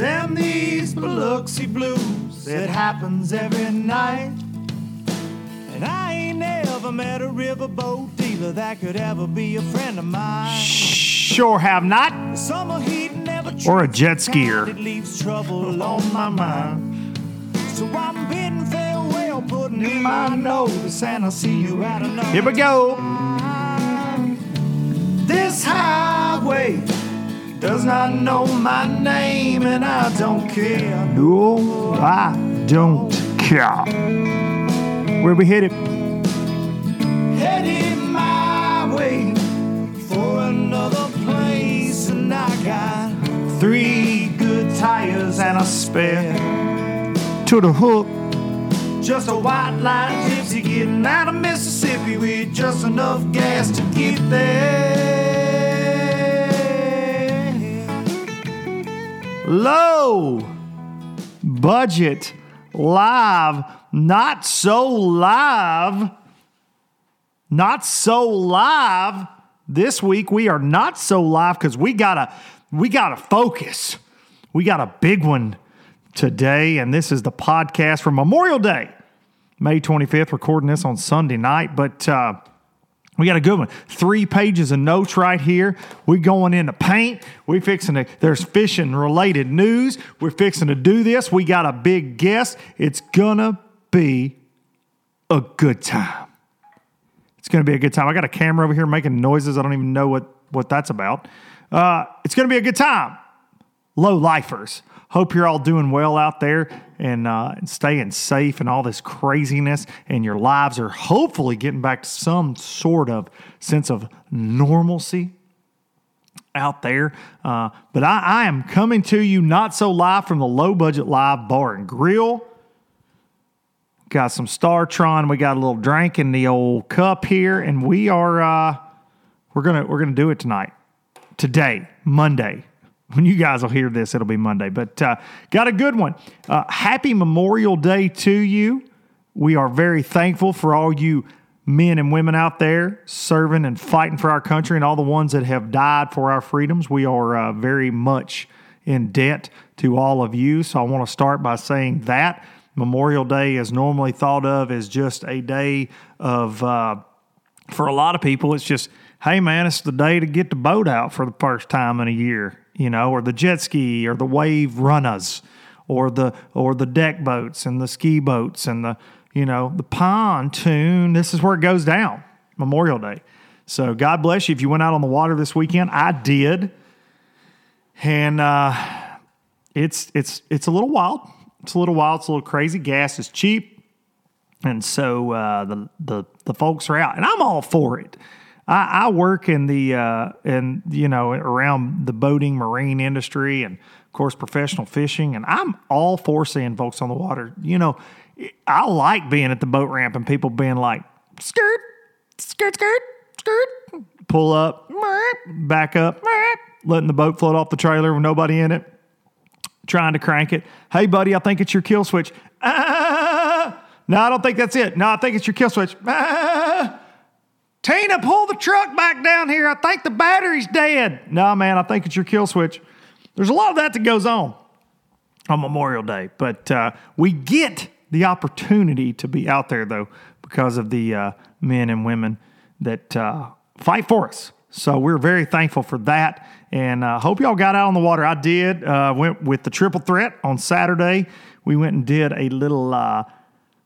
Damn these Biloxi blues, it happens every night. And I ain't never met a riverboat dealer that could ever be a friend of mine. Sure have not. Summer heat never Or a jet skier. It leaves trouble on my mind. So I'm bidding farewell, putting in my notice, and I'll see you at another Here we go. This highway does not know my name, and I don't care. No, I don't care. Where we headed? Headed my way for another place, and I got three good tires and a spare. To the hook. Just a white line gypsy getting out of Mississippi with just enough gas to get there. Low budget live, not so live. Not so live. This week we are not so live because we gotta we gotta focus. We got a big one today, and this is the podcast for Memorial Day, May 25th. Recording this on Sunday night, but uh, we got a good one. Three pages of notes right here. We going into paint. We fixing to. There's fishing related news. We're fixing to do this. We got a big guest. It's gonna be a good time. It's gonna be a good time. I got a camera over here making noises. I don't even know what what that's about. Uh, it's gonna be a good time. Low lifers. Hope you're all doing well out there and, uh, staying safe and all this craziness, and your lives are hopefully getting back to some sort of sense of normalcy out there. Uh, but I, I am coming to you not so live from the low budget live bar and grill. Got some Startron. We got a little drink in the old cup here, and we are uh, we're gonna we're gonna do it tonight, today, Monday. When you guys will hear this, it'll be Monday. But uh, got a good one. Uh, happy Memorial Day to you. We are very thankful for all you men and women out there serving and fighting for our country, and all the ones that have died for our freedoms. We are uh, very much in debt to all of you. So I want to start by saying that. Memorial Day is normally thought of as just a day of, uh, for a lot of people, it's just, hey man, it's the day to get the boat out for the first time in a year, you know, or the jet ski or the wave runners or the or the deck boats and the ski boats and the you know the pontoon. This is where it goes down, Memorial Day. So God bless you if you went out on the water this weekend. I did, and uh, it's it's it's a little wild. It's a little wild. It's a little crazy. Gas is cheap, and so uh, the the the folks are out, and I'm all for it. I, I work in the uh, in you know around the boating marine industry, and of course professional fishing, and I'm all for seeing folks on the water. You know, I like being at the boat ramp and people being like skirt, skirt, skirt, skirt, pull up, back up, letting the boat float off the trailer with nobody in it trying to crank it. Hey, buddy, I think it's your kill switch. Ah! No, I don't think that's it. No, I think it's your kill switch. Ah! Tina, pull the truck back down here. I think the battery's dead. No, man, I think it's your kill switch. There's a lot of that that goes on. on Memorial Day. But uh, we get the opportunity to be out there, though, because of the uh, men and women that uh, fight for us. So we're very thankful for that, and uh, hope y'all got out on the water. I did. Uh, went with the triple threat on Saturday. We went and did a little uh,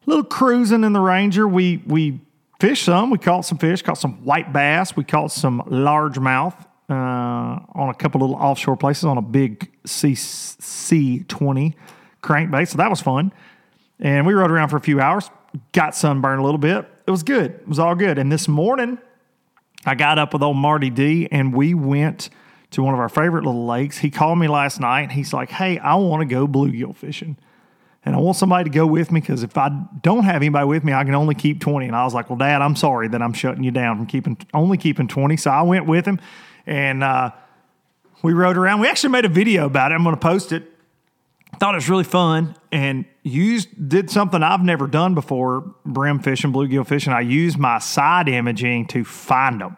little cruising in the Ranger. We we fished some. We caught some fish. Caught some white bass. We caught some largemouth uh, on a couple little offshore places on a big CC twenty crankbait. So that was fun. And we rode around for a few hours. Got sunburned a little bit. It was good. It was all good. And this morning I got up with old Marty D and we went to one of our favorite little lakes. He called me last night. He's like, Hey, I want to go bluegill fishing. And I want somebody to go with me because if I don't have anybody with me, I can only keep 20. And I was like, Well, Dad, I'm sorry that I'm shutting you down from keeping only keeping 20. So I went with him and uh, we rode around. We actually made a video about it. I'm going to post it. Thought it was really fun and used did something I've never done before brim fishing, bluegill fishing. I used my side imaging to find them,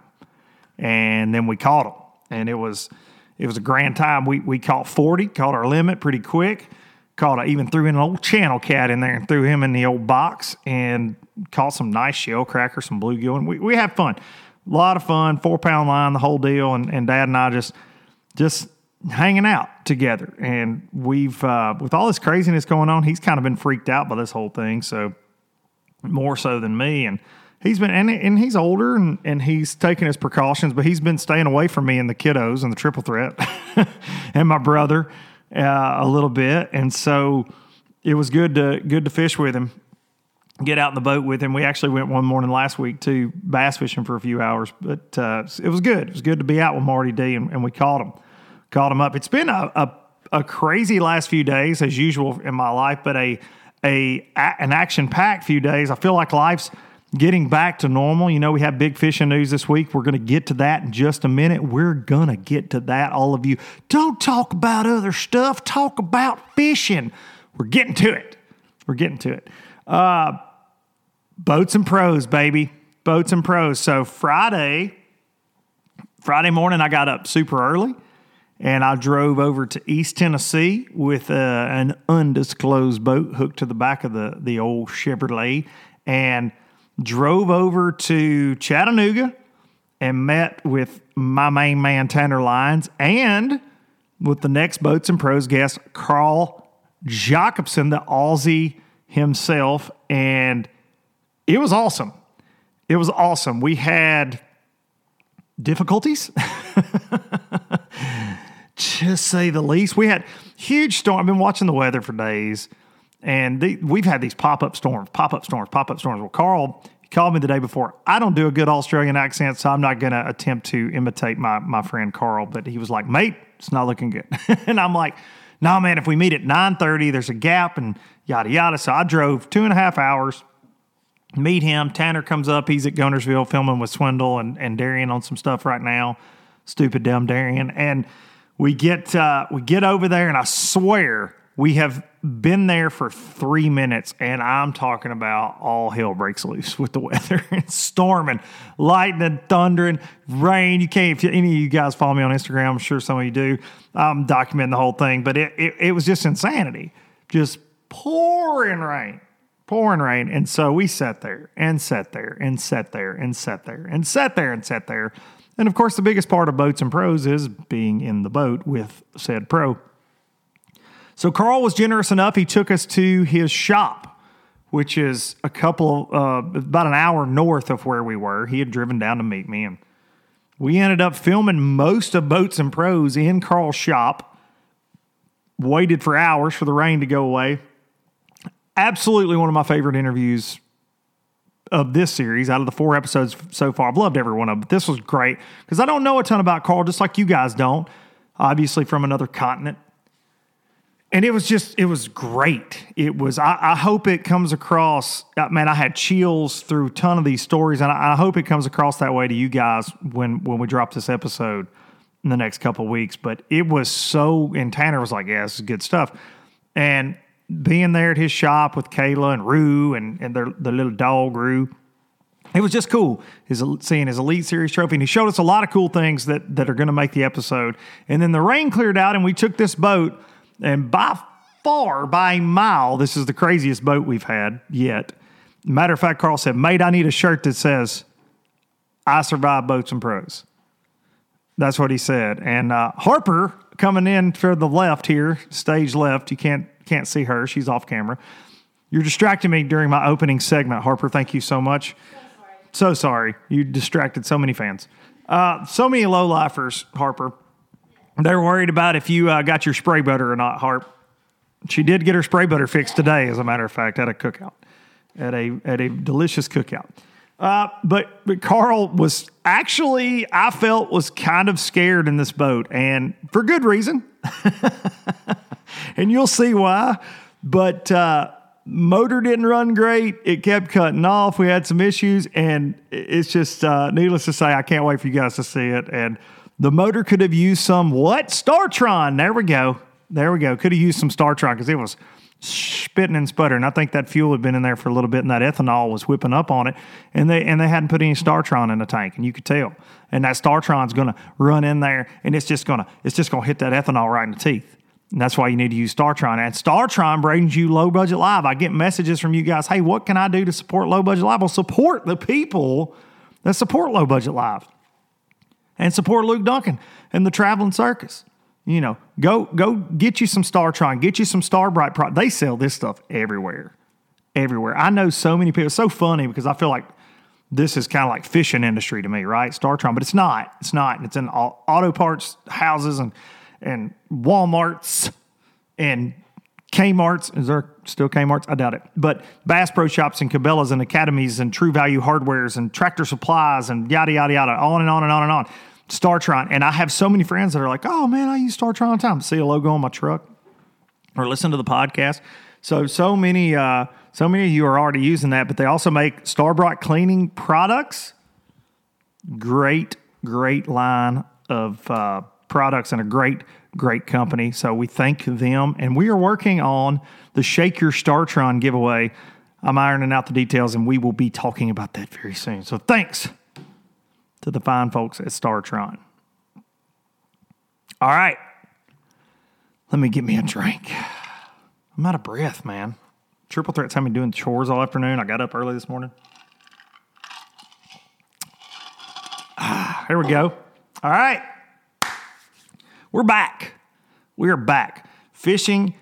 and then we caught them, and it was it was a grand time. We we caught forty, caught our limit pretty quick. Caught a, even threw in an old channel cat in there and threw him in the old box and caught some nice shell cracker, some bluegill, and we we had fun, a lot of fun. Four pound line, the whole deal, and and Dad and I just just hanging out together. And we've, uh, with all this craziness going on, he's kind of been freaked out by this whole thing. So, more so than me. And he's been, and, and he's older and, and he's taking his precautions, but he's been staying away from me and the kiddos and the triple threat and my brother uh, a little bit. And so, it was good to good to fish with him get out in the boat with him. We actually went one morning last week to bass fishing for a few hours, but uh, it was good. It was good to be out with Marty D, and, and we caught him caught him up. It's been a, a, a crazy last few days, as usual in my life, but a a an action packed few days. I feel like life's getting back to normal. You know, we have big fishing news this week. We're going to get to that in just a minute. We're going to get to that. All of you, don't talk about other stuff. Talk about fishing. We're getting to it. We're getting to it. Uh, boats and pros, baby. Boats and pros. So Friday, Friday morning, I got up super early and I drove over to East Tennessee with uh, an undisclosed boat hooked to the back of the the old Chevrolet, and drove over to Chattanooga and met with my main man Tanner Lyons and with the next Boats and Pros guest Carl Jocumsen, the Aussie himself, and it was awesome. It was awesome. We had difficulties. to say the least. We had huge storm. I've been watching the weather for days, and the, we've had these pop up storms, pop up storms, pop up storms. Well, Carl he called me the day before. I don't do a good Australian accent, so I'm not going to attempt to imitate my my friend Carl. But he was like, "Mate, it's not looking good," and I'm like, "No, nah, man. If we meet at 9:30, there's a gap and yada yada." So I drove two and a half hours. Meet him. Tanner comes up. He's at Guntersville filming with Swindle and, and Darian on some stuff right now. Stupid dumb Darian. And we get uh, we get over there, and I swear we have been there for three minutes, and I'm talking about all hell breaks loose with the weather. it's storming, lightning, thundering, rain. You can't. If any of you guys follow me on Instagram, I'm sure some of you do. I'm documenting the whole thing, but it it, it was just insanity, just pouring rain. Pouring rain. And so we sat there and sat there and sat there and sat there and sat there and sat there and of course, the biggest part of boats and pros is being in the boat with said pro. So Carl was generous enough. He took us to his shop, which is a couple, uh, about an hour north of where we were. He had driven down to meet me, and we ended up filming most of boats and pros in Carl's shop. Waited for hours for the rain to go away. Absolutely one of my favorite interviews of this series out of the four episodes so far. I've loved every one of them, but this was great because I don't know a ton about Carl, just like you guys don't, obviously from another continent. And it was just, it was great. It was, I, I hope it comes across, uh, man, I had chills through a ton of these stories, and I, I hope it comes across that way to you guys when, when we drop this episode in the next couple weeks. But it was so, and Tanner was like, yeah, this is good stuff. And being there at his shop with Kayla and Rue and, and their, their little dog Rue. It was just cool his, seeing his Elite Series trophy. And he showed us a lot of cool things that, that are going to make the episode. And then the rain cleared out and we took this boat. And by far by a mile, this is the craziest boat we've had yet. Matter of fact, Carl said, Mate, I need a shirt that says, I survive boats and pros. That's what he said. And uh, Harper coming in for the left here, stage left. You can't can't see her; she's off camera. You're distracting me during my opening segment, Harper. Thank you so much. So sorry, you distracted so many fans. Uh, so many low lifers, Harper. They're worried about if you uh, got your spray butter or not, Harp. She did get her spray butter fixed today, as a matter of fact, at a cookout, at a at a delicious cookout. Uh, but but Carl was actually I felt was kind of scared in this boat, and for good reason. and you'll see why. But uh, motor didn't run great. It kept cutting off. We had some issues, and it's just uh, needless to say, I can't wait for you guys to see it. And the motor could have used some what? Startron. There we go. There we go. Could have used some Startron because it was spitting and sputtering. I think that fuel had been in there for a little bit, and that ethanol was whipping up on it. And they and they hadn't put any Startron in the tank, and you could tell. And that Startron's going to run in there, and it's just to it's just to hit that ethanol right in the teeth. And that's why you need to use Startron. And Startron brings you low budget live. I get messages from you guys. Hey, what can I do to support low budget live? Well, support the people that support low budget live, and support Luke Duncan and the traveling circus. You know, go go get you some Startron, get you some Starbright. Pro- they sell this stuff everywhere, everywhere. I know so many people. It's so funny because I feel like this is kind of like fishing industry to me, right? Startron, but it's not. It's not. It's in auto parts houses and and Walmarts and Kmart's. Is there still Kmart's? I doubt it. But Bass Pro Shops and Cabela's and Academies and True Value Hardwares and Tractor Supplies and yada, yada, yada, on and on and on and on. Startron. And I have so many friends that are like, oh man, I use Startron all the time. See a logo on my truck or listen to the podcast. So, so many, uh, so many of you are already using that, but they also make Starbright cleaning products. Great, great line of uh, products and a great, great company. So we thank them. And we are working on the Shake Your Startron giveaway. I'm ironing out the details and we will be talking about that very soon. So thanks to the fine folks at Startron. All right. Let me get me a drink. I'm out of breath, man. Triple Threats had me doing chores all afternoon. I got up early this morning. Ah, here we go. All right. We're back. We are back. Fishing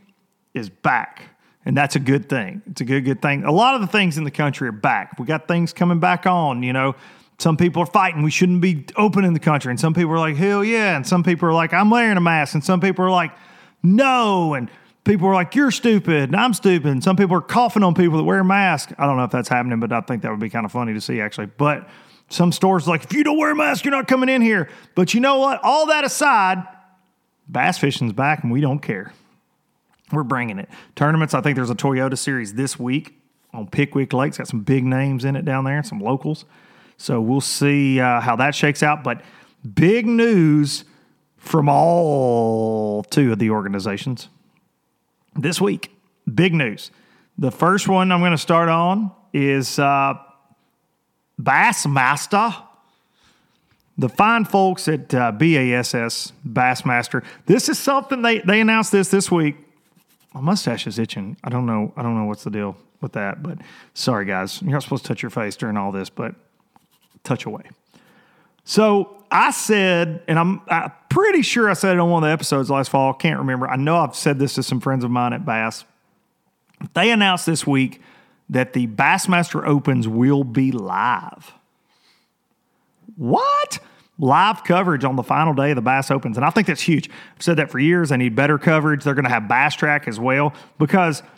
is back. And that's a good thing. It's a good, good thing. A lot of the things in the country are back. We got things coming back on, you know. Some people are fighting. We shouldn't be open in the country. And some people are like, hell yeah. And some people are like, I'm wearing a mask. And some people are like, no. And people are like, you're stupid. And I'm stupid. And some people are coughing on people that wear a mask. I don't know if that's happening, but I think that would be kind of funny to see actually. But some stores like, if you don't wear a mask, you're not coming in here. But you know what? All that aside, bass fishing's back and we don't care. We're bringing it. Tournaments, I think there's a Toyota series this week on Pickwick Lake. It's got some big names in it down there, some locals. So we'll see uh, how that shakes out. But big news from all two of the organizations this week. Big news. The first one I'm going to start on is uh, Bassmaster. The fine folks at uh, BASS, Bassmaster. This is something they, they announced this this week. My mustache is itching. I don't know. I don't know what's the deal with that, but sorry guys. You're not supposed to touch your face during all this, but touch away. So I said, and I'm, I'm pretty sure I said it on one of the episodes last fall. Can't remember. I know I've said this to some friends of mine at Bass. They announced this week that the Bassmaster Opens will be live. What? Live coverage on the final day of the Bass Opens. And I think that's huge. I've said that for years. They need better coverage. They're going to have Bass Track as well because –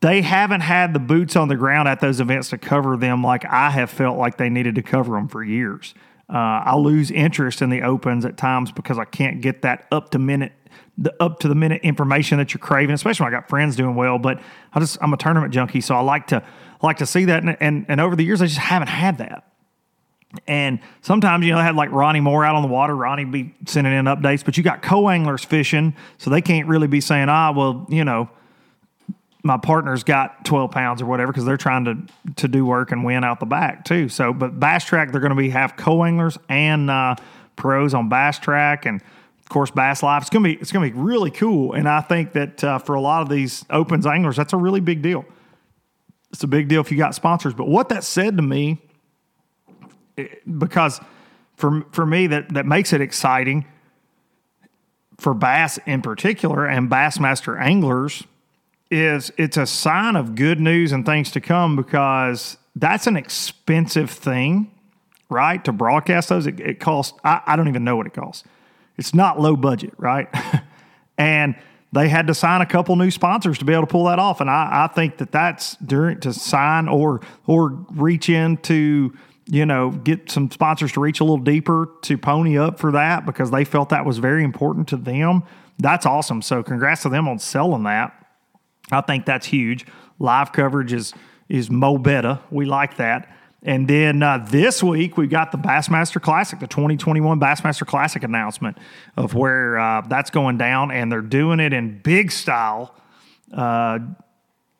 they haven't had the boots on the ground at those events to cover them like I have felt like they needed to cover them for years. Uh, I lose interest in the opens at times because I can't get that up to minute, the up to the minute information that you're craving. Especially when I got friends doing well, but I just I'm a tournament junkie, so I like to like to see that. And and, and over the years, I just haven't had that. And sometimes, you know, they had like Ronnie Moore out on the water. Ronnie be sending in updates, but you got co anglers fishing, so they can't really be saying, ah, well, you know, my partner's got 12 pounds or whatever because they're trying to to do work and win out the back too. So, but Bass Track, they're going to be have co anglers and uh, pros on Bass Track, and of course, Bass Live. It's gonna be it's gonna be really cool, and I think that uh, for a lot of these opens anglers, that's a really big deal. It's a big deal if you got sponsors. But what that said to me, because for for me that that makes it exciting for bass in particular and Bassmaster anglers is it's a sign of good news and things to come because that's an expensive thing, right? To broadcast those, it, it costs, I, I don't even know what it costs. It's not low budget, right? and they had to sign a couple new sponsors to be able to pull that off. And I, I think that that's during to sign or, or reach into, you know, get some sponsors to reach a little deeper to pony up for that because they felt that was very important to them. That's awesome. So congrats to them on selling that. I think that's huge. Live coverage is is mo better. We like that. And then uh, this week we've got the Bassmaster Classic, the 2021 Bassmaster Classic announcement of where uh, that's going down, and they're doing it in big style. Uh,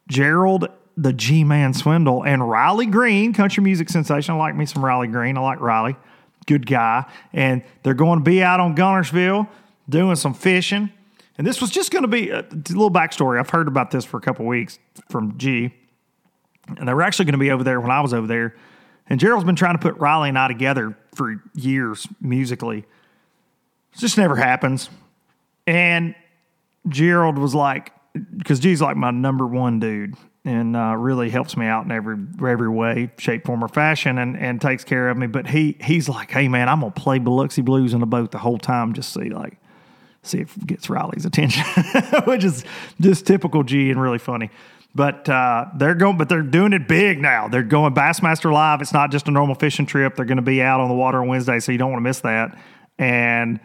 Gerald, the G Man Swindle, and Riley Green, country music sensation. I like me some Riley Green. I like Riley, good guy. And they're going to be out on Guntersville doing some fishing. And this was just going to be uh, a, a little backstory. I've heard about this for a couple weeks from G. And they were actually going to be over there when I was over there. And Gerald's been trying to put Riley and I together for years musically. It just never happens. And Gerald was like, because G's like my number one dude and uh, really helps me out in every every way, shape, form, or fashion, and, and takes care of me. But he he's like, hey man, I'm gonna play Biloxi Blues in the boat the whole time, just see like see if it gets Riley's attention, which is just typical G and really funny. But uh, they're going, but they're doing it big now. They're going Bassmaster Live. It's not just a normal fishing trip. They're going to be out on the water on Wednesday, so you don't want to miss that. And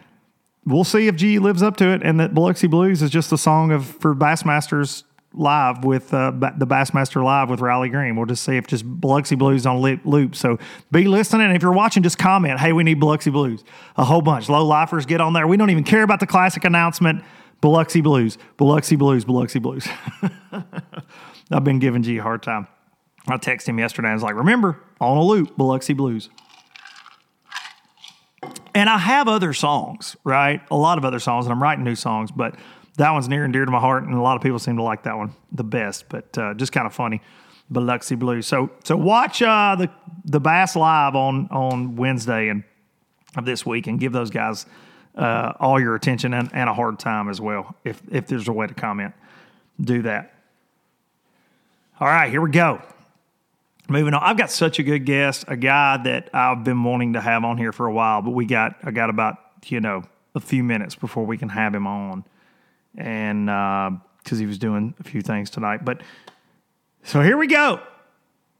we'll see if G lives up to it, and that Biloxi Blues is just a song of for Bassmasters live with uh, the Bassmaster live with Riley Green. We'll just see if just Biloxi Blues on loop. So be listening, if you're watching, just comment. Hey, we need Biloxi Blues. A whole bunch. Low lifers get on there. We don't even care about the classic announcement. Biloxi Blues, Biloxi Blues, Biloxi Blues. I've been giving G a hard time. I texted him yesterday. I was like, remember, on a loop, Biloxi Blues. And I have other songs, right? A lot of other songs, and I'm writing new songs, but that one's near and dear to my heart, and a lot of people seem to like that one the best. But uh, just kind of funny, Biloxi Blues. So, so watch uh, the the Bass Live on on Wednesday and of this week, and give those guys uh, all your attention and, and a hard time as well. If if there's a way to comment, do that. All right, here we go. Moving on, I've got such a good guest, a guy that I've been wanting to have on here for a while, but we got I got about you know a few minutes before we can have him on, and uh, because he was doing a few things tonight. But so here we go.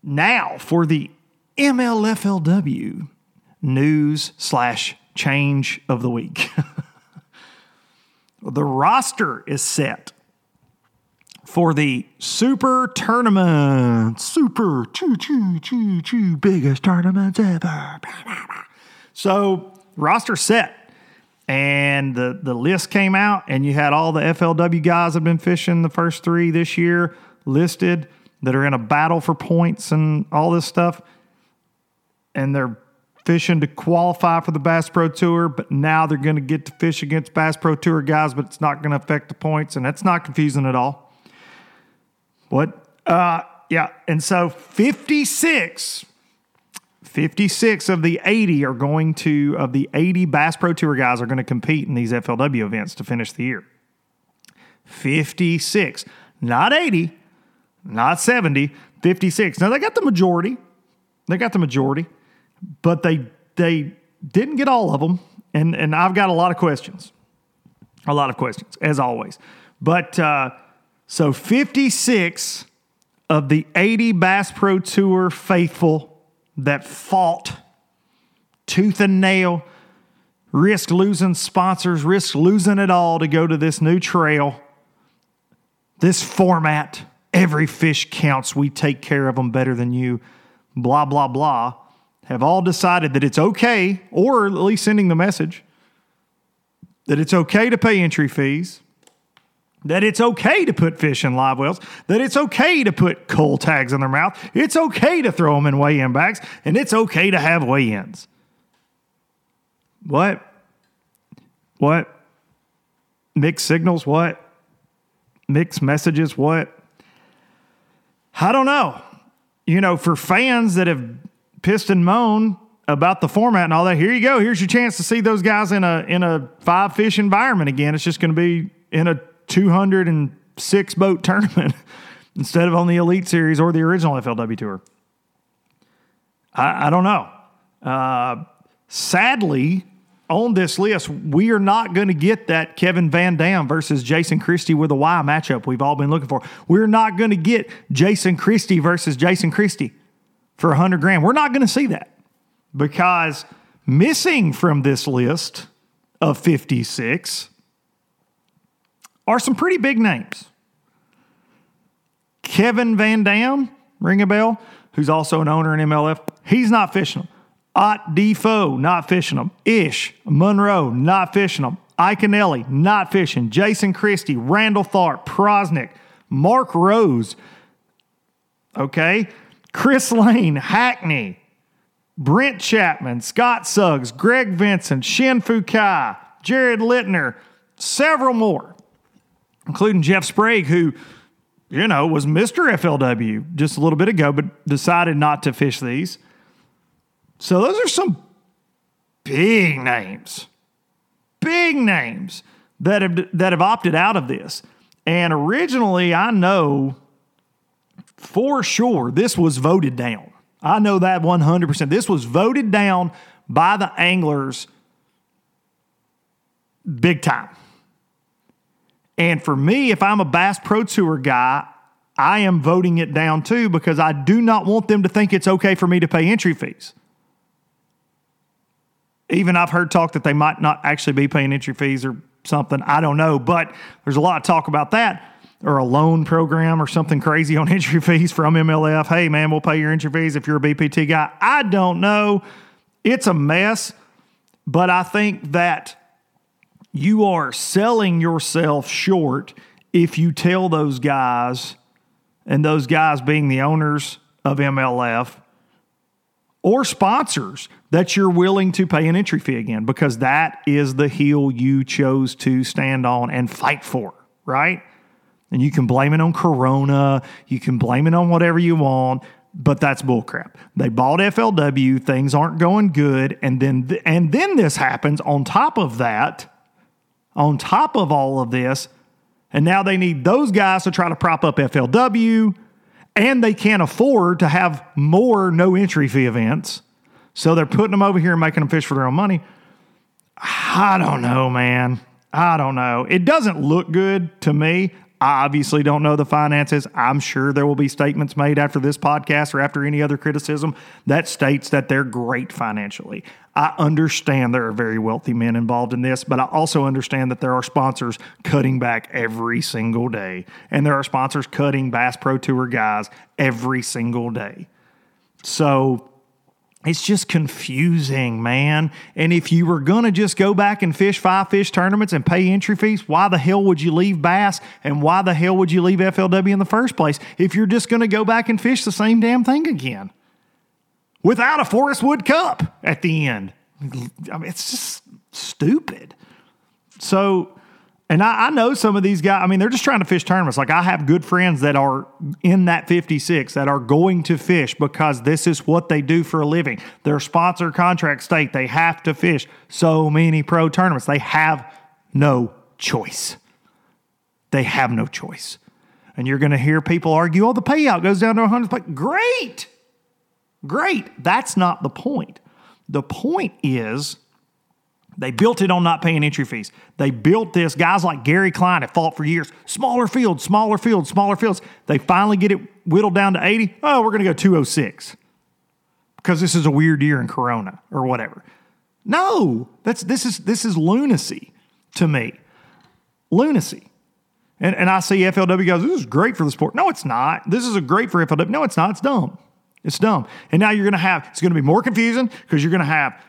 Now for the MLFLW news slash change of the week. the roster is set for the Super Tournament. Super choo choo choo choo biggest tournaments ever. So roster set. And the, the list came out, and you had all the FLW guys that have been fishing the first three this year listed that are in a battle for points and all this stuff. And they're fishing to qualify for the Bass Pro Tour, but now they're going to get to fish against Bass Pro Tour guys, but it's not going to affect the points, and that's not confusing at all. What? Uh, yeah. And so 56, 56 of the 80 are going to, of the 80 Bass Pro Tour guys are going to compete in these FLW events to finish the year. 56, not 80, not 70, 56. Now they got the majority. They got the majority, but they they didn't get all of them. And and I've got a lot of questions. A lot of questions, as always. But uh so 56 of the 80 Bass Pro Tour faithful that fought tooth and nail, risk losing sponsors, risk losing it all to go to this new trail, this format. Every fish counts. We take care of them better than you. Blah, blah, blah. Have all decided that it's okay, or at least sending the message that it's okay to pay entry fees that it's okay to put fish in live wells, that it's okay to put cull tags in their mouth, it's okay to throw them in weigh in bags, and it's okay to have weigh ins. What? What? Mixed signals, what? Mixed messages, what? I don't know. You know, for fans that have pissed and moaned about the format and all that, here you go. Here's your chance to see those guys in a in a five fish environment again. It's just going to be in a 206 boat tournament instead of on the Elite Series or the original FLW Tour. I, I don't know. Uh, sadly, on this list, we are not going to get that Kevin Van Dam versus Jason Christie with a Y matchup we've all been looking for. We're not going to get Jason Christie versus Jason Christie for 100 grand. We're not going to see that because missing from this list of 56 are some pretty big names. Kevin Van Dam, ring a bell, who's also an owner in MLF. He's not fishing them. Ott Defoe, not fishing them. Ish, Monroe, not fishing them. Iaconelli, not fishing. Jason Christie, Randall Tharp, Powroznik, Mark Rose. Okay. Chris Lane, Hackney, Brent Chapman, Scott Suggs, Greg Vinson, Shin Fukae, Jared Lintner, several more, including Jeff Sprague, who, you know, was Mr. FLW just a little bit ago, but decided not to fish these. So those are some big names, big names that have that have opted out of this. And originally, I know for sure this was voted down. I know that 100%. This was voted down by the anglers big time. And for me, if I'm a Bass Pro Tour guy, I am voting it down too because I do not want them to think it's okay for me to pay entry fees. Even I've heard talk that they might not actually be paying entry fees or something. I don't know, but there's a lot of talk about that or a loan program or something crazy on entry fees from MLF. Hey, man, we'll pay your entry fees if you're a BPT guy. I don't know. It's a mess, but I think that you are selling yourself short if you tell those guys, and those guys being the owners of MLF or sponsors, that you're willing to pay an entry fee again because that is the hill you chose to stand on and fight for, right? And you can blame it on Corona, you can blame it on whatever you want, but that's bullcrap. They bought FLW, things aren't going good, and then th- and then this happens on top of that, on top of all of this, and now they need those guys to try to prop up FLW, and they can't afford to have more no entry fee events. So they're putting them over here and making them fish for their own money. I don't know, man. I don't know. It doesn't look good to me. I obviously don't know the finances. I'm sure there will be statements made after this podcast or after any other criticism that states that they're great financially. I understand there are very wealthy men involved in this, but I also understand that there are sponsors cutting back every single day. And there are sponsors cutting Bass Pro Tour guys every single day. So it's just confusing, man. And if you were going to just go back and fish five fish tournaments and pay entry fees, why the hell would you leave Bass and why the hell would you leave FLW in the first place if you're just going to go back and fish the same damn thing again without a Forrest Wood Cup at the end? I mean, it's just stupid. So, and I, I, know some of these guys, I mean, they're just trying to fish tournaments. Like I have good friends that are in that 56 that are going to fish because this is what they do for a living. Their sponsor contract state they have to fish so many pro tournaments. They have no choice. They have no choice. And you're going to hear people argue, oh, the payout goes down to 100. But great. Great. That's not the point. The point is they built it on not paying entry fees. They built this. Guys like Gary Klein have fought for years. Smaller fields, smaller fields, smaller fields. They finally get it whittled down to 80. Oh, we're going to go 206 because this is a weird year in Corona or whatever. No, that's this is this is lunacy to me. Lunacy. And, and I see FLW guys, this is great for the sport. No, it's not. This is a great for FLW. No, it's not. It's dumb. It's dumb. And now you're going to have, it's going to be more confusing because you're going to have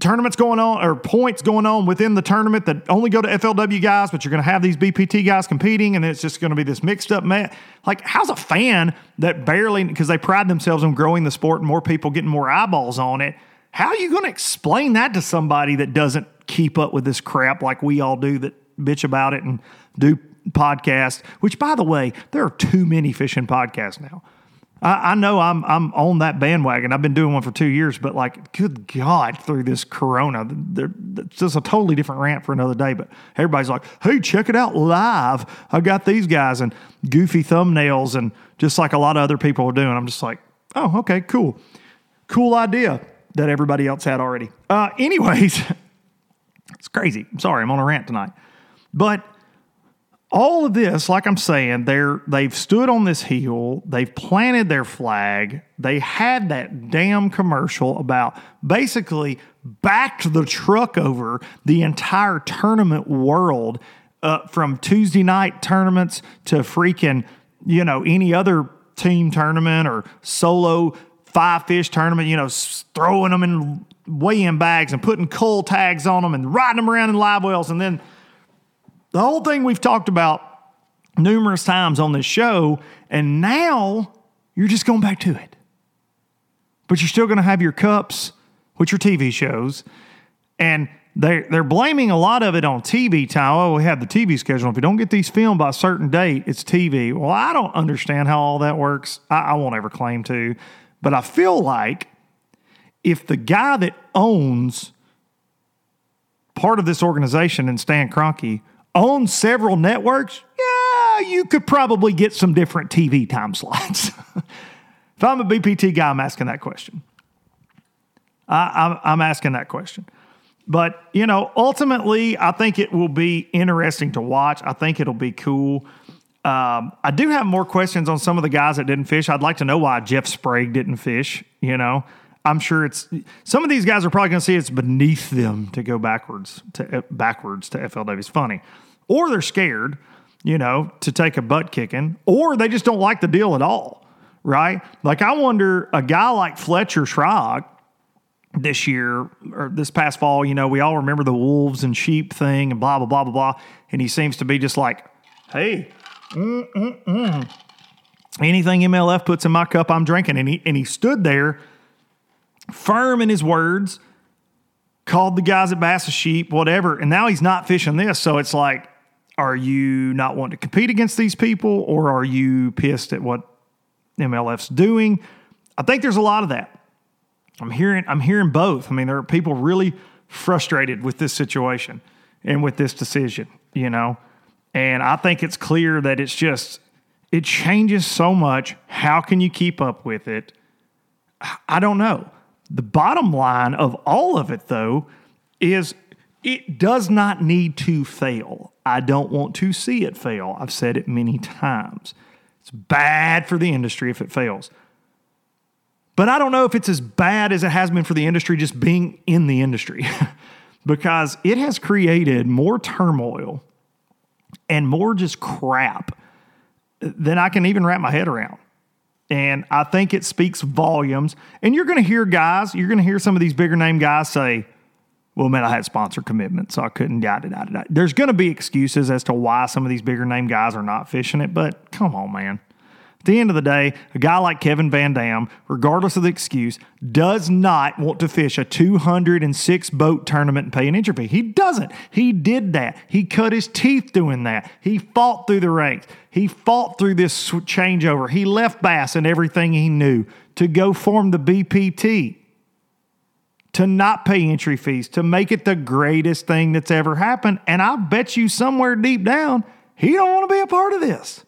tournaments going on or points going on within the tournament that only go to FLW guys, but you're going to have these BPT guys competing, and it's just going to be this mixed up mess. Like, how's a fan that barely, because they pride themselves on growing the sport and more people getting more eyeballs on it, how are you going to explain that to somebody that doesn't keep up with this crap like we all do that bitch about it and do podcasts. Which, by the way, there are too many fishing podcasts now. I, I know I'm I'm on that bandwagon. I've been doing one for two years, but like, good God, through this Corona, it's just a totally different rant for another day. But everybody's like, "Hey, check it out live! I got these guys and goofy thumbnails and just like a lot of other people are doing." I'm just like, "Oh, okay, cool, cool idea." That everybody else had already. Uh, anyways, it's crazy. I'm sorry, I'm on a rant tonight. But all of this, like I'm saying, they're they've stood on this hill, they've planted their flag, they had that damn commercial about basically backed the truck over the entire tournament world, uh, from Tuesday night tournaments to freaking, you know, any other team tournament or solo five fish tournament, you know, throwing them in weigh in bags and putting cull tags on them and riding them around in live wells. And then the whole thing we've talked about numerous times on this show, and now you're just going back to it. But you're still going to have your cups, which are TV shows, and they're, they're blaming a lot of it on TV time. Oh, we have the TV schedule. If you don't get these filmed by a certain date, it's TV. Well, I don't understand how all that works. I, I won't ever claim to. But I feel like if the guy that owns part of this organization and Stan Kroenke own several networks, yeah, you could probably get some different TV time slots. if I'm a BPT guy, I'm asking that question. I, I'm asking that question. But, you know, ultimately, I think it will be interesting to watch. I think it'll be cool. Um, I do have more questions on some of the guys that didn't fish. I'd like to know why Jeff Sprague didn't fish. You know, I'm sure it's some of these guys are probably going to see it's beneath them to go backwards to uh, backwards to FLW. It's funny or they're scared, you know, to take a butt kicking, or they just don't like the deal at all, right? Like I wonder a guy like Fletcher Shryock this year or this past fall, you know, we all remember the wolves and sheep thing and blah blah blah blah blah, and he seems to be just like, hey, mm-mm-mm. anything MLF puts in my cup, I'm drinking, and he and he stood there firm in his words called the guys at Bass a sheep, whatever, and now he's not fishing this. So it's like, are you not wanting to compete against these people or are you pissed at what MLF's doing? I think there's a lot of that. I'm hearing I'm hearing both. I mean, there are people really frustrated with this situation and with this decision, you know. And I think it's clear that it's just it changes so much. How can you keep up with it? I don't know. The bottom line of all of it though is it does not need to fail. I don't want to see it fail. I've said it many times. It's bad for the industry if it fails. But I don't know if it's as bad as it has been for the industry just being in the industry because it has created more turmoil and more just crap than I can even wrap my head around. And I think it speaks volumes. And you're going to hear guys, you're going to hear some of these bigger name guys say, well, man, I had sponsor commitment, so I couldn't. Da, da, da, da. There's going to be excuses as to why some of these bigger name guys are not fishing it, but come on, man. At the end of the day, a guy like Kevin Van Dam, regardless of the excuse, does not want to fish a 206 boat tournament and pay an entry fee. He doesn't. He did that. He cut his teeth doing that. He fought through the ranks. He fought through this changeover. He left Bass and everything he knew to go form the BPT to not pay entry fees, to make it the greatest thing that's ever happened. And I bet you somewhere deep down, he don't want to be a part of this.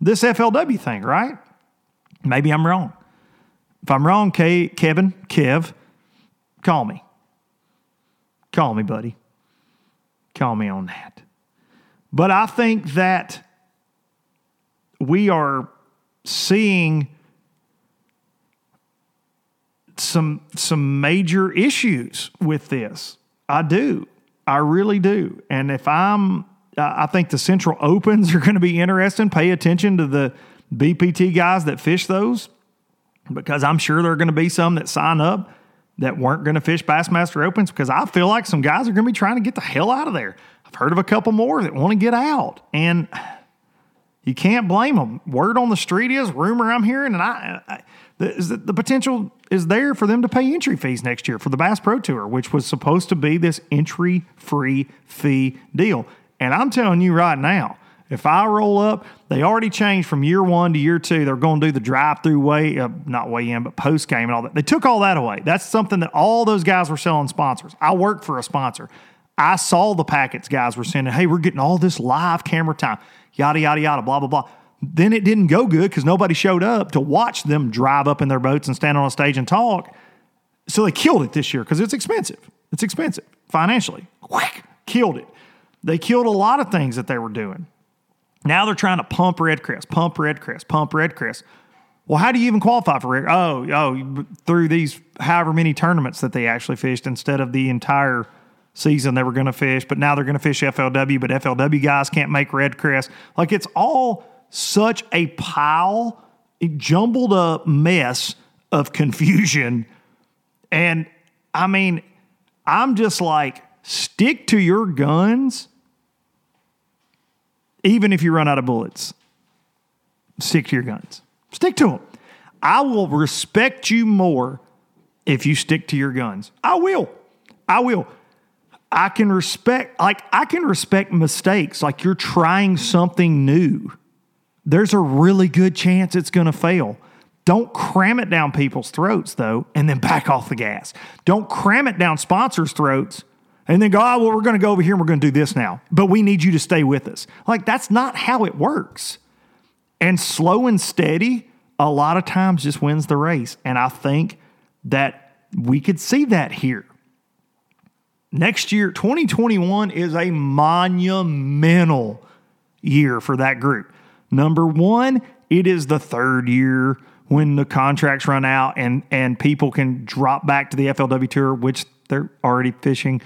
This FLW thing, right? Maybe I'm wrong. If I'm wrong, K- Kevin, Kev, call me. Call me, buddy. Call me on that. But I think that we are seeing some some major issues with this. I do. I really do. And if I'm I think the Central Opens are going to be interesting. Pay attention to the BPT guys that fish those because I'm sure there are going to be some that sign up that weren't going to fish Bassmaster Opens because I feel like some guys are going to be trying to get the hell out of there. I've heard of a couple more that want to get out. And you can't blame them. Word on the street is, rumor I'm hearing, and I, I the, the potential is there for them to pay entry fees next year for the Bass Pro Tour, which was supposed to be this entry free fee deal. And I'm telling you right now, if I roll up, they already changed from year one to year two. They're going to do the drive through way, uh, not way in, but post game and all that. They took all that away. That's something that all those guys were selling sponsors. I work for a sponsor. I saw the packets guys were sending, hey, we're getting all this live camera time, yada, yada, yada, blah, blah, blah. Then it didn't go good because nobody showed up to watch them drive up in their boats and stand on a stage and talk. So they killed it this year because it's expensive. It's expensive financially. Whack, killed it. They killed a lot of things that they were doing. Now they're trying to pump REDCREST, pump REDCREST, pump REDCREST. Well, how do you even qualify for Red? Oh, oh, through these however many tournaments that they actually fished instead of the entire season they were going to fish. But now they're going to fish FLW, but FLW guys can't make REDCREST. Like it's all such a pile, a jumbled up mess of confusion. And I mean, I'm just like, stick to your guns even if you run out of bullets, stick to your guns. Stick to them. I will respect you more if you stick to your guns. I will. I will. I can respect, like, I can respect mistakes, like you're trying something new. There's a really good chance it's going to fail. Don't cram it down people's throats, though, and then back off the gas. Don't cram it down sponsors' throats and then go, oh, well, we're going to go over here and we're going to do this now, but we need you to stay with us. Like, that's not how it works. And slow and steady, a lot of times just wins the race. And I think that we could see that here. Next year, 2021 is a monumental year for that group. Number one, it is the third year when the contracts run out and, and people can drop back to the FLW tour, which they're already fishing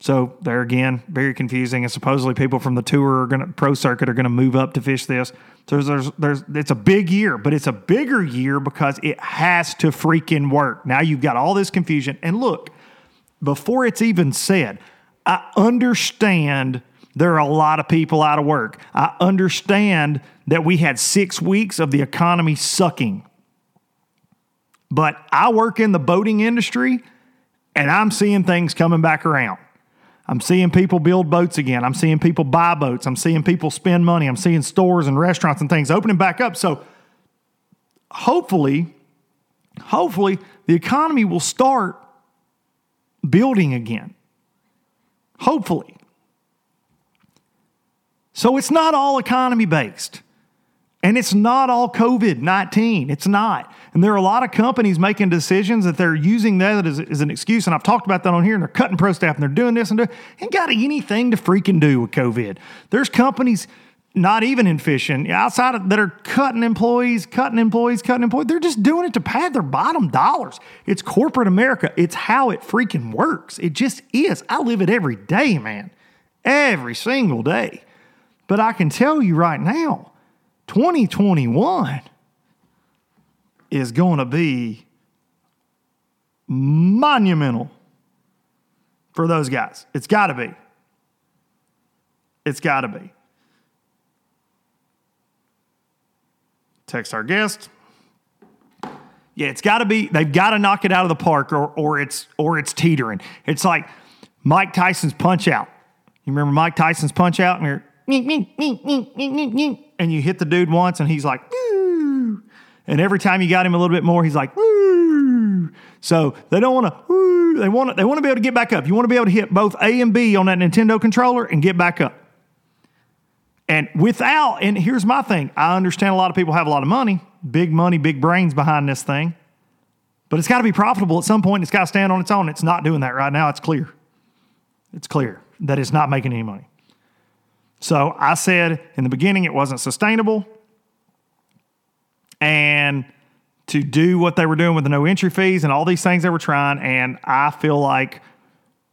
so there again, very confusing. And supposedly people from the tour are going to pro circuit are going to move up to fish this. So there's, there's, it's a big year, but it's a bigger year because it has to freaking work. Now you've got all this confusion. And look, before it's even said, I understand there are a lot of people out of work. I understand that we had six weeks of the economy sucking. But I work in the boating industry and I'm seeing things coming back around. I'm seeing people build boats again. I'm seeing people buy boats. I'm seeing people spend money. I'm seeing stores and restaurants and things opening back up. So hopefully, hopefully the economy will start building again. Hopefully. So it's not all economy based. And it's not all COVID 19. It's not. And there are a lot of companies making decisions that they're using that as, as, an excuse. And I've talked about that on here, and they're cutting pro staff and they're doing this and doing, ain't got anything to freaking do with COVID. There's companies, not even in fishing, outside of that are cutting employees, cutting employees, cutting employees. They're just doing it to pad their bottom dollars. It's corporate America. It's how it freaking works. It just is. I live it every day, man. Every single day. But I can tell you right now, 2021 is going to be monumental for those guys. It's got to be. It's got to be. Text our guest. Yeah, it's got to be. They've got to knock it out of the park, or or it's or it's teetering. It's like Mike Tyson's punch out. You remember Mike Tyson's punch out? And and you hit the dude once and he's like! And every time you got him a little bit more, he's like, Woo! so they don't want to, they want to, they want to be able to get back up. You want to be able to hit both A and B on that Nintendo controller and get back up. And without, and here's my thing I understand a lot of people have a lot of money, big money, big brains behind this thing, but it's got to be profitable at some point. It's got to stand on its own. It's not doing that right now. It's clear. It's clear that it's not making any money. So I said in the beginning it wasn't sustainable. And to do what they were doing with the no entry fees and all these things they were trying. And I feel like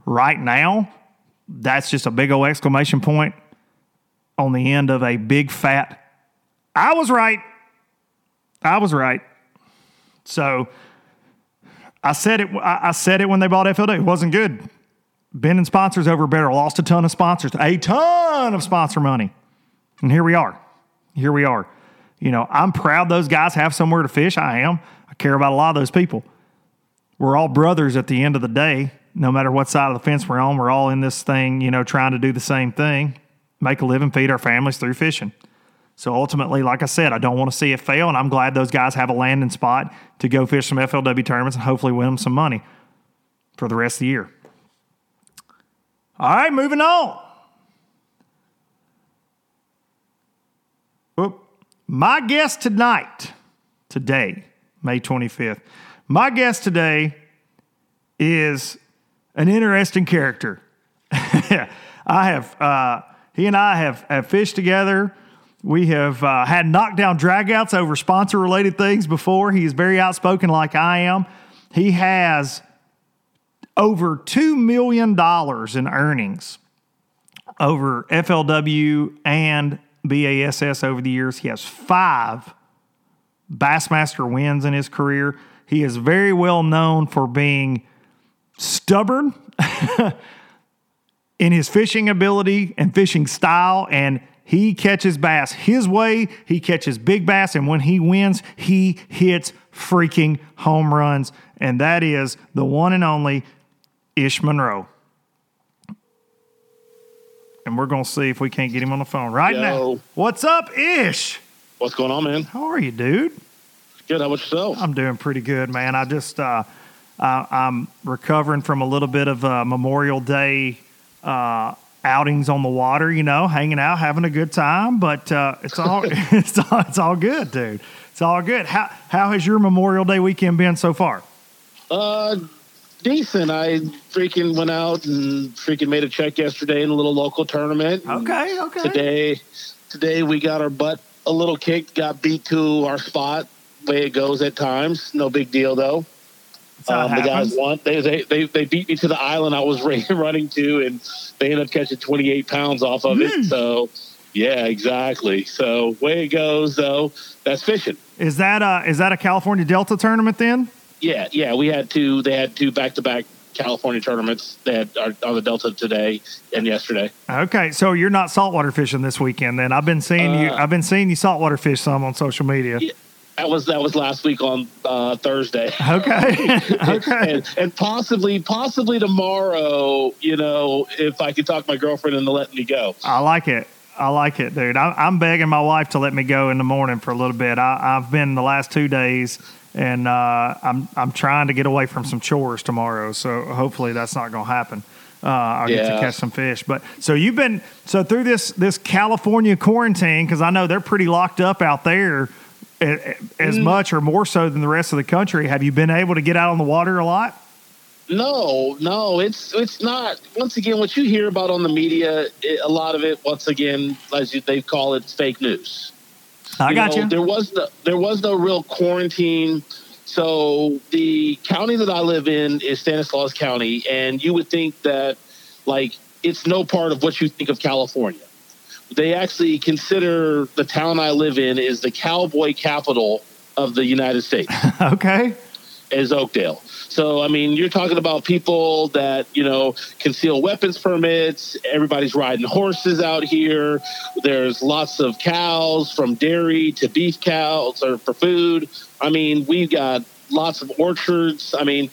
right now, that's just a big old exclamation point on the end of a big fat, I was right. I was right. So I said it. I said it when they bought FLW. It wasn't good. Bending sponsors over better. lost a ton of sponsors, a ton of sponsor money. And here we are. Here we are. You know, I'm proud those guys have somewhere to fish. I am. I care about a lot of those people. We're all brothers at the end of the day, no matter what side of the fence we're on. We're all in this thing, you know, trying to do the same thing. make a living, feed our families through fishing. So ultimately, like I said, I don't want to see it fail, and I'm glad those guys have a landing spot to go fish some FLW tournaments and hopefully win them some money for the rest of the year. All right, moving on. Whoop. My guest tonight, today, May 25th, my guest today is an interesting character. I have, uh, he and I have, have fished together. We have uh, had knockdown dragouts over sponsor related things before. He is very outspoken, like I am. He has over $2 million in earnings over FLW and BASS over the years. He has five Bassmaster wins in his career. He is very well known for being stubborn in his fishing ability and fishing style, and he catches bass his way. He catches big bass, and when he wins, he hits freaking home runs. And that is the one and only Ish Monroe. And we're going to see if we can't get him on the phone right Yo. now. What's up, Ish? What's going on, man? How are you, dude? Good. How about yourself? I'm doing pretty good, man. I just uh, uh, I'm recovering from a little bit of uh, Memorial Day uh, outings on the water. You know, hanging out, having a good time. But uh, it's all it's all it's all good, dude. It's all good. How how has your Memorial Day weekend been so far? Uh, decent. I freaking went out and freaking made a check yesterday in a little local tournament. Okay, okay. Today, today we got our butt a little kicked. Got beat to our spot. Way it goes at times. No big deal though. Um, the guys won. They, they they they beat me to the island I was running to, and they ended up catching 28 pounds off of Hmm. it. So, yeah, exactly. So way it goes though. That's fishing. Is that uh is that a California Delta tournament then? Yeah, yeah. We had two. They had two back-to-back California tournaments. that are on the Delta today and yesterday. Okay, so you're not saltwater fishing this weekend then. I've been seeing you Uh, I've been seeing you saltwater fish some on social media. Yeah. That was that was last week on uh, Thursday. Okay. okay. and, and possibly possibly tomorrow. You know, if I could talk my girlfriend into letting me go. I like it. I like it, dude. I, I'm begging my wife to let me go in the morning for a little bit. I, I've been the last two days, and uh, I'm I'm trying to get away from some chores tomorrow. So hopefully that's not going to happen. Uh, I'll get to catch some fish. But so you've been so through this this California quarantine because I know they're pretty locked up out there. As Mm. much or more so than the rest of the country, have you been able to get out on the water a lot? No, no, it's it's not. Once again, what you hear about on the media, it, a lot of it, once again, as you, they call it, fake news. I got know, you. There was no there was no real quarantine. So the county that I live in is Stanislaus County, and you would think that like it's no part of what you think of California. They actually consider the town I live in is the cowboy capital of the United States okay. is Oakdale. So I mean, you're talking about people that you know conceal weapons permits. Everybody's riding horses out here. There's lots of cows, from dairy to beef cows, or for food. I mean, we've got lots of orchards. I mean,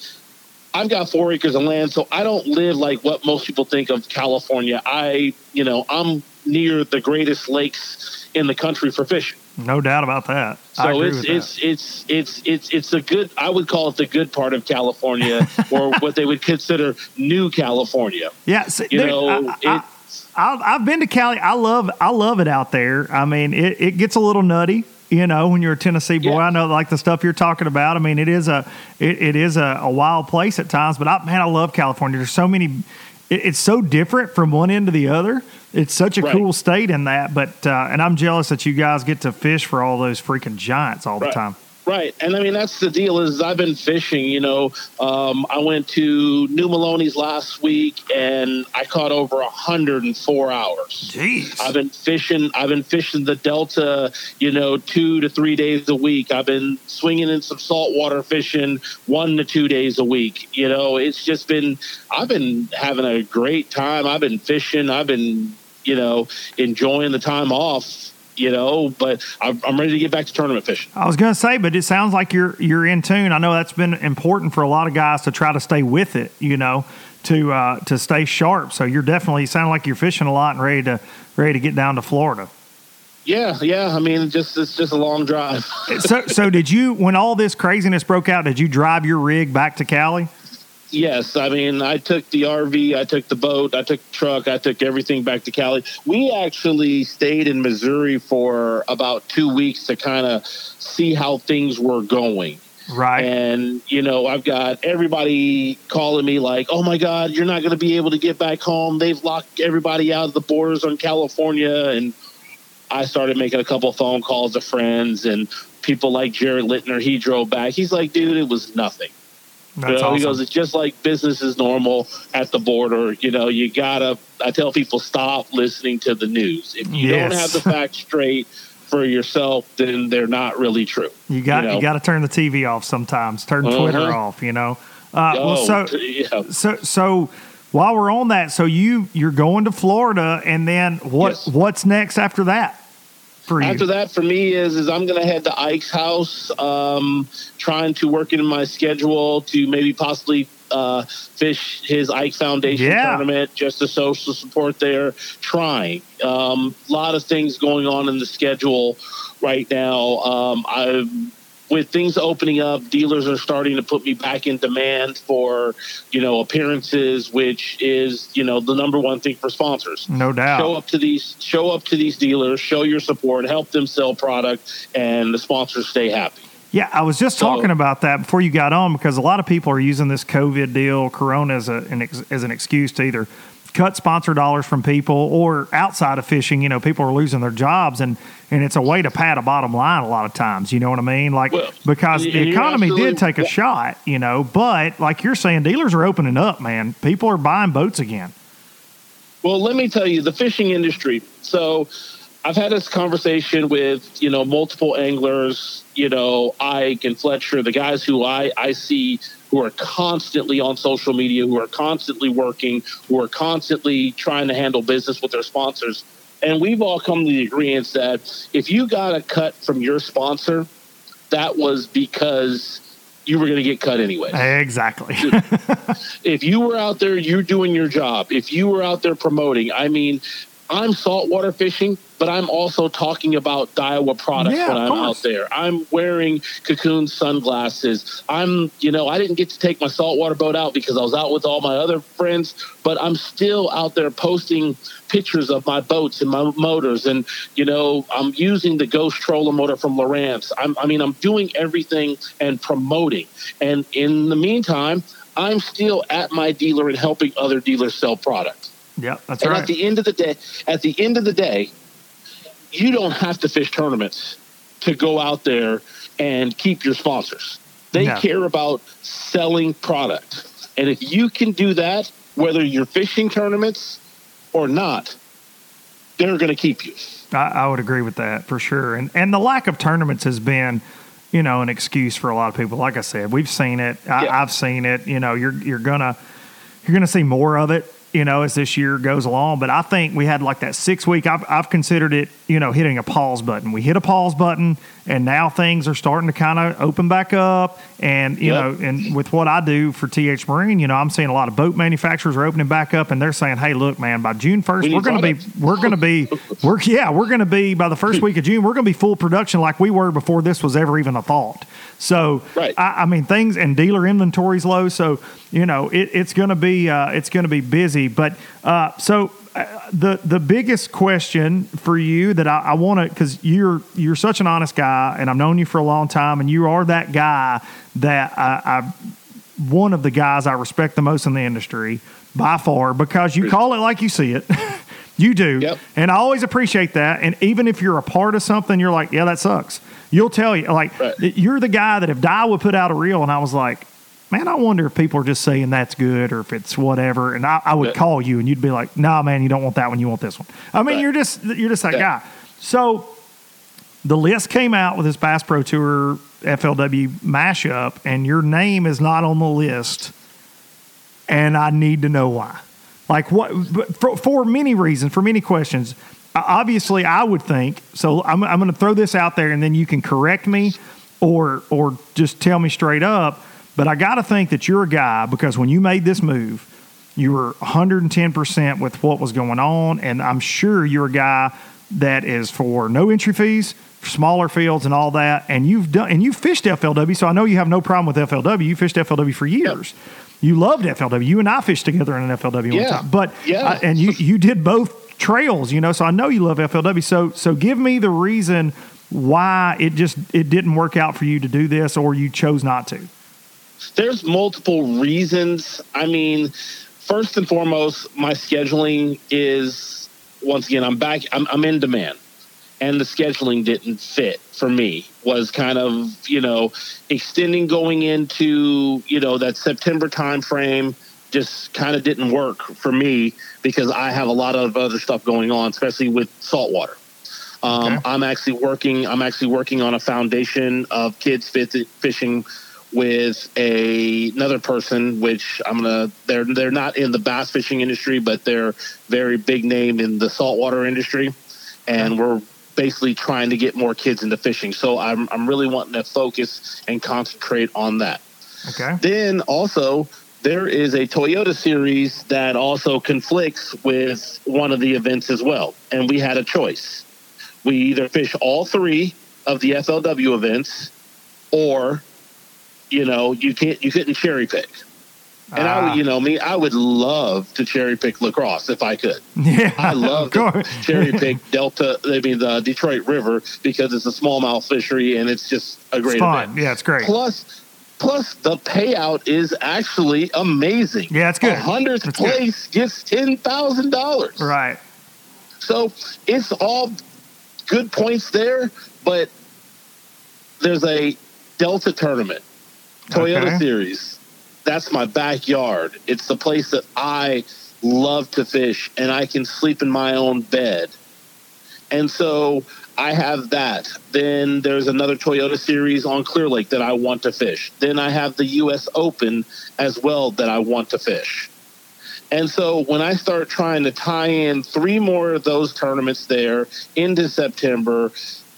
I've got four acres of land, so I don't live like what most people think of California. I, you know, I'm near the greatest lakes in the country for fishing. No doubt about that. So it's with that. it's, it's it's it's it's a good. I would call it the good part of California, or what they would consider New California. Yeah, see, You dude, know, I, I, it's I, I've been to Cali. I love I love it out there. I mean, it, it gets a little nutty, you know, when you're a Tennessee boy. Yeah. I know like the stuff you're talking about. I mean, it is a it, it is a, a wild place at times. But I, man, I love California. There's so many. It, it's so different from one end to the other. It's such a Right. cool state in that. But uh, and I'm jealous that you guys get to fish for all those freaking giants all the time. right, and I mean that's the deal. Is I've been fishing. You know, um, I went to New Melones last week, and I caught over 104 hours. Jeez. I've been fishing. I've been fishing the Delta, you know, two to three days a week. I've been swinging in some saltwater fishing one to two days a week. You know, it's just been. I've been having a great time. I've been fishing. I've been, you know, enjoying the time off. you know. But I'm, I'm ready to get back to tournament fishing. I was going to say, but it sounds like you're you're in tune. I know that's been important for a lot of guys to try to stay with it. You know, to uh, to stay sharp. So you're definitely sound like you're fishing a lot and ready to ready to get down to Florida. Yeah, yeah. I mean, just it's just a long drive. so so did you when all this craziness broke out? Did you drive your rig back to Cali? Yes, I mean, I took the RV, I took the boat, I took the truck, I took everything back to Cali. We actually stayed in Missouri for about two weeks to kind of see how things were going. Right. And, you know, I've got everybody calling me like, oh my God, you're not going to be able to get back home. They've locked everybody out of the borders on California. And I started making a couple phone calls to friends and people like Jared Lintner. He drove back. He's like, dude, it was nothing. That's you know, awesome. He goes, it's just like business is normal at the border. You know, you gotta. I tell people stop listening to the news. If you Yes. don't have the facts straight for yourself, then they're not really true. You got you, know? got to turn the TV off sometimes. Turn Twitter Uh-huh. off. You know. Uh, well, Oh, so yeah. so so while we're on that, so you you're going to Florida, and then what Yes. what's next after that for you? After that, for me, is is I'm going to head to Ike's house, um, trying to work in my schedule to maybe possibly uh, fish his Ike Foundation Yeah. tournament, just a social support there. Trying a um, lot of things going on in the schedule right now. Um, I'm with things opening up, dealers are starting to put me back in demand for, you know, appearances, which is, you know, the number one thing for sponsors no doubt. show up to these show up to these dealers show your support help them sell product and the sponsors stay happy Yeah, I was just So- talking about that before you got on because a lot of people are using this COVID deal, Corona, as, a, an ex, as an excuse to either cut sponsor dollars from people or outside of fishing. You know, people are losing their jobs, and and it's a way to pad a bottom line a lot of times. You know what I mean? Like Well, because the economy did take a shot, you know, but like you're saying, dealers are opening up, man. People are buying boats again. well let me tell you the fishing industry so i've had this conversation with you know multiple anglers you know ike and fletcher the guys who i i see who are constantly on social media who are constantly working who are constantly trying to handle business with their sponsors and we've all come to the agreement that if you got a cut from your sponsor that was because you were going to get cut anyway. Exactly. If you were out there, you're doing your job. If you were out there promoting, I mean, I'm saltwater fishing, but I'm also talking about Daiwa products Yeah, when I'm out there. I'm wearing cocoon sunglasses. I'm, you know, I didn't get to take my saltwater boat out because I was out with all my other friends, but I'm still out there posting pictures of my boats and my motors. And, you know, I'm using the Ghost Trolling motor from Lowrance. I'm, I mean, I'm doing everything and promoting. And in the meantime, I'm still at my dealer and helping other dealers sell products. Yeah, that's And right. at the end of the day, at the end of the day, you don't have to fish tournaments to go out there and keep your sponsors. They No. care about selling product. And if you can do that, whether you're fishing tournaments or not, they're going to keep you. I, I would agree with that for sure. And and the lack of tournaments has been, you know, an excuse for a lot of people. Like I said, we've seen it. I, Yeah. I've seen it. You know, you're you're gonna you're gonna see more of it. You know, as this year goes along. But I think we had like that six week. I've I've considered it. You know, hitting a pause button. We hit a pause button, and now things are starting to kind of open back up. And you Yep. know, and with what I do for TH Marine, you know, I'm seeing a lot of boat manufacturers are opening back up, and they're saying, "Hey, look, man, by June first, We we're going to be product." we're going to be we're yeah we're going to be by the first week of June we're going to be full production like we were before this was ever even a thought. So Right. I, I mean things and dealer inventory's low, so you know it, it's going to be uh, it's going to be busy. But uh, so the the biggest question for you that I, I want to because you're you're such an honest guy and I've known you for a long time and you are that guy that I, I one of the guys I respect the most in the industry by far because you call it like you see it. you do. Yep. And I always appreciate that. And even if you're a part of something, you're like, yeah, that sucks. You'll tell you, like, Right. you're the guy that if Daiwa put out a reel and I was like, man, I wonder if people are just saying that's good or if it's whatever. And I, I would Yeah. call you and you'd be like, nah, man, you don't want that one. You want this one. I mean, Right. you're just, you're just that Yeah. guy. So the list came out with this Bass Pro Tour FLW mashup, and your name is not on the list, and I need to know why. Like what? For, for many reasons, for many questions, obviously, I would think so. I'm, I'm going to throw this out there, and then you can correct me, or or just tell me straight up. But I got to think that you're a guy because when you made this move, you were 110% with what was going on. And I'm sure you're a guy that is for no entry fees, smaller fields, and all that. And you've done, and you fished FLW. So I know you have no problem with FLW. You fished FLW for years. Yep. You loved FLW. You and I fished together in an FLW yeah. one time. But, yeah. I, and you, you did both trails, you know, so I know you love FLW. So, so give me the reason why it just, it didn't work out for you to do this or you chose not to. There's multiple reasons. I mean, first and foremost, my scheduling is once again, I'm back, I'm, I'm in demand. And the scheduling didn't fit for me. Was kind of, you know, extending going into, you know, that September timeframe just kind of didn't work for me because I have a lot of other stuff going on, especially with saltwater. Um, okay. I'm actually working. I'm actually working on a foundation of kids fishing with a, another person, which I'm gonna. They're they're not in the bass fishing industry, but they're very big name in the saltwater industry, and we're basically trying to get more kids into fishing. So I'm I'm really wanting to focus and concentrate on that. Okay. Then also there is a Toyota series that also conflicts with one of the events as well, and we had a choice. We either fish all three of the FLW events, or you know, you can't you couldn't cherry pick. And I ah. you know, me, I would love to cherry pick La Crosse if I could. Yeah, I love to cherry pick Delta. I mean, the Detroit River because it's a smallmouth fishery and it's just a great it's fun. event. Yeah, it's great. Plus, plus the payout is actually amazing. Yeah, it's good. Hundredth place good. gets ten thousand dollars. Right. So it's all good points there, but there's a Delta tournament Toyota okay. Series. That's my backyard. It's the place that I love to fish, and I can sleep in my own bed. And so I have that. Then there's another Toyota Series on Clear Lake that I want to fish. Then I have the U.S. Open as well that I want to fish. And so when I start trying to tie in three more of those tournaments there into September,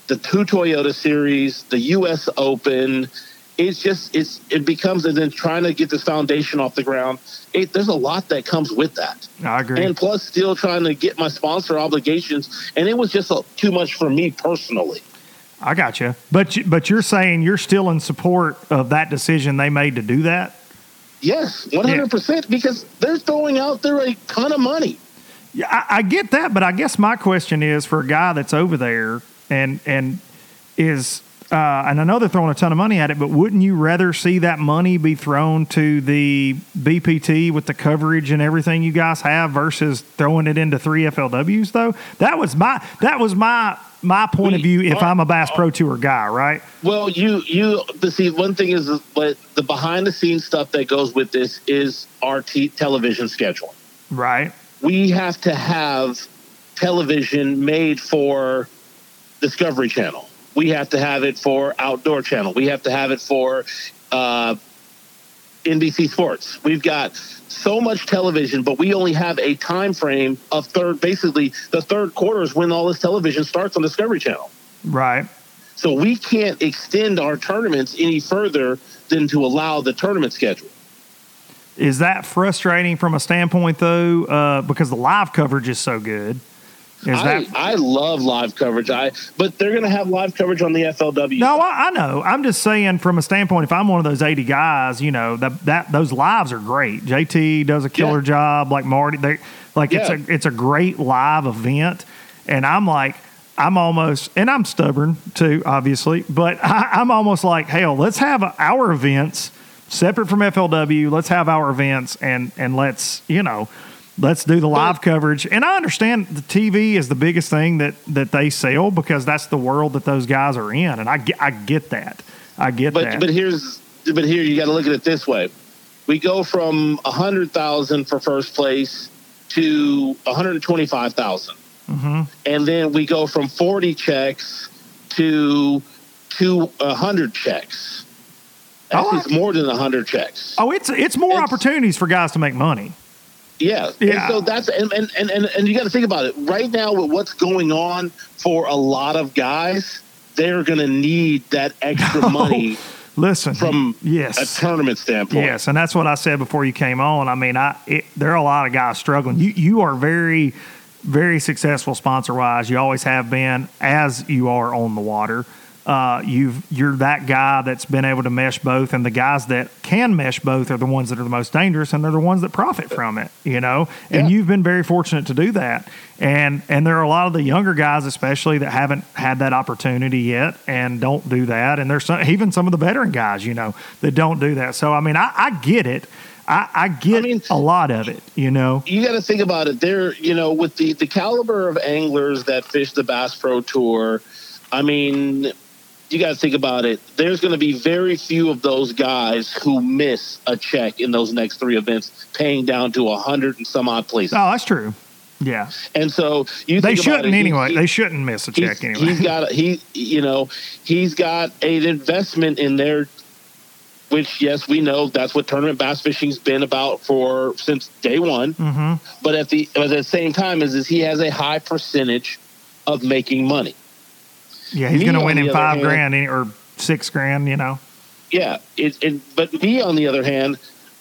the two Toyota Series, the U.S. Open, it's just it's it becomes and then trying to get this foundation off the ground it, there's a lot that comes with that. I agree. And plus still trying to get my sponsor obligations and it was just a, too much for me personally. I got you. But but you're saying you're still in support of that decision they made to do that? Yes 100% because they're throwing out there a ton of money. Yeah I, I get that but i guess my question is for a guy that's over there and and is uh, and I know they're throwing a ton of money at it, but wouldn't you rather see that money be thrown to the BPT with the coverage and everything you guys have versus throwing it into three FLWs? Though that was my that was my my point we, of view. If uh, I'm a Bass Pro Tour guy, right? Well, you you see one thing is, but the behind the scenes stuff that goes with this is our t- television schedule. Right. We have to have television made for Discovery Channel we have to have it for Outdoor Channel. We have to have it for uh, NBC Sports. We've got so much television, but we only have a time frame of third. Basically, the third quarter is when all this television starts on Discovery Channel. Right. So we can't extend our tournaments any further than to allow the tournament schedule. Is that frustrating from a standpoint, though, uh, because the live coverage is so good? Is I, that I love live coverage. I but they're going to have live coverage on the FLW. No, I, I, know. I'm just saying from a standpoint. If I'm one of those 80 guys, you know that that those lives are great. JT does a killer yeah. job. Like Marty, they like yeah. it's a it's a great live event, and I'm like. I'm almost, and I'm stubborn too, obviously, but I, I'm almost like, hell, let's have our events separate from FLW. Let's have our events and and let's you know let's do the live coverage. And I understand the TV is the biggest thing that that they sell because that's the world that those guys are in, and I get I get that. I get but, that. But here's but here you got to look at it this way: we go from a hundred thousand for first place to one hundred twenty-five thousand, mm-hmm. and then we go from forty checks to to hundred checks. That's oh, more than hundred checks. Oh, it's it's more it's, opportunities for guys to make money. Yeah. Yeah. And so that's and and and, and, you got to think about it. Right now with what's going on for a lot of guys, they're going to need that extra oh, money Listen, from yes, a tournament standpoint. Yes, and that's what I said before you came on. I mean, I it, there are a lot of guys struggling. You you are very very successful sponsor wise. You always have been, as you are on the water. Uh, you've you're that guy that's been able to mesh both, and the guys that can mesh both are the ones that are the most dangerous, and they're the ones that profit from it. You know, and Yeah. you've been very fortunate to do that. And and there are a lot of the younger guys, especially that haven't had that opportunity yet, and don't do that. And there's some, even some of the veteran guys, you know, that don't do that. So I mean, I, I get it. I, I get I mean- a lot of it. You know, you got to think about it. There, you know, with the the caliber of anglers that fish the Bass Pro Tour, I mean, you got to think about it. There's going to be very few of those guys who miss a check in those next three events, paying down to a hundred and some odd places. oh, that's true. Yeah, And so you they think shouldn't it, anyway. he- they shouldn't miss a check he's, anyway. he's got a, he you know he's got an investment in there which yes we know that's what tournament bass fishing's been about for since day one hmm but at the at the same time is, is he has a high percentage of making money Yeah, he's going to win him five hand- grand or six grand. You know. yeah it, it but me on the other hand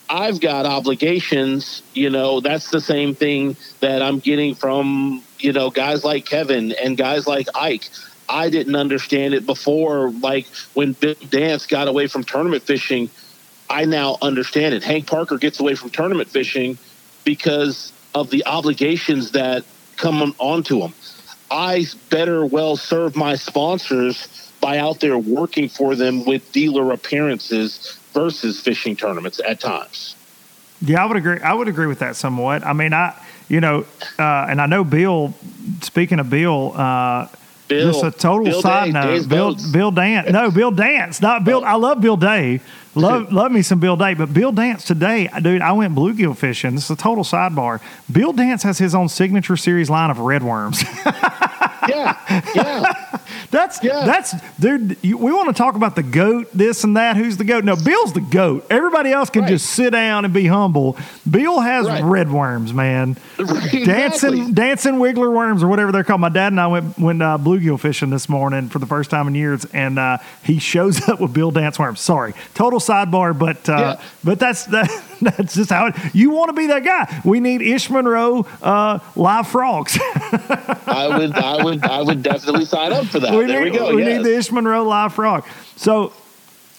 i've got obligations you know that's the same thing that i'm getting from you know guys like kevin and guys like ike i didn't understand it before like when bill dance got away from tournament fishing i now understand it hank parker gets away from tournament fishing because of the obligations that come on- onto him i better well serve my sponsors by out there working for them with dealer appearances versus fishing tournaments at times. Yeah, I would agree. I would agree with that somewhat. I mean, I you know, uh, and I know Bill. Speaking of Bill, uh, Bill, just a total Bill side Day, note. Day's Bill Boats. Bill Dance. No, Bill Dance. Not Bill. I love Bill Day. Love love me some Bill Day. But Bill Dance today, dude. I went bluegill fishing. This is a total sidebar. Bill Dance has his own signature series line of red worms. Yeah, yeah. That's Yeah. that's dude. You, we want to talk about the goat, this and that. Who's the goat? No, Bill's the goat. Everybody else can Right. just sit down and be humble. Bill has Right. red worms, man. Exactly. Dancing, dancing wiggler worms or whatever they're called. My dad and I went went uh, bluegill fishing this morning for the first time in years, and uh, he shows up with Bill dance worms. Sorry, total sidebar, but uh, Yeah. but that's that, that's just how it. You want to be that guy? We need Ish Monroe uh, live frogs. I would, I would, I would definitely sign up for that. we there need, we go. We yes. need the Ish Monroe live frog. So,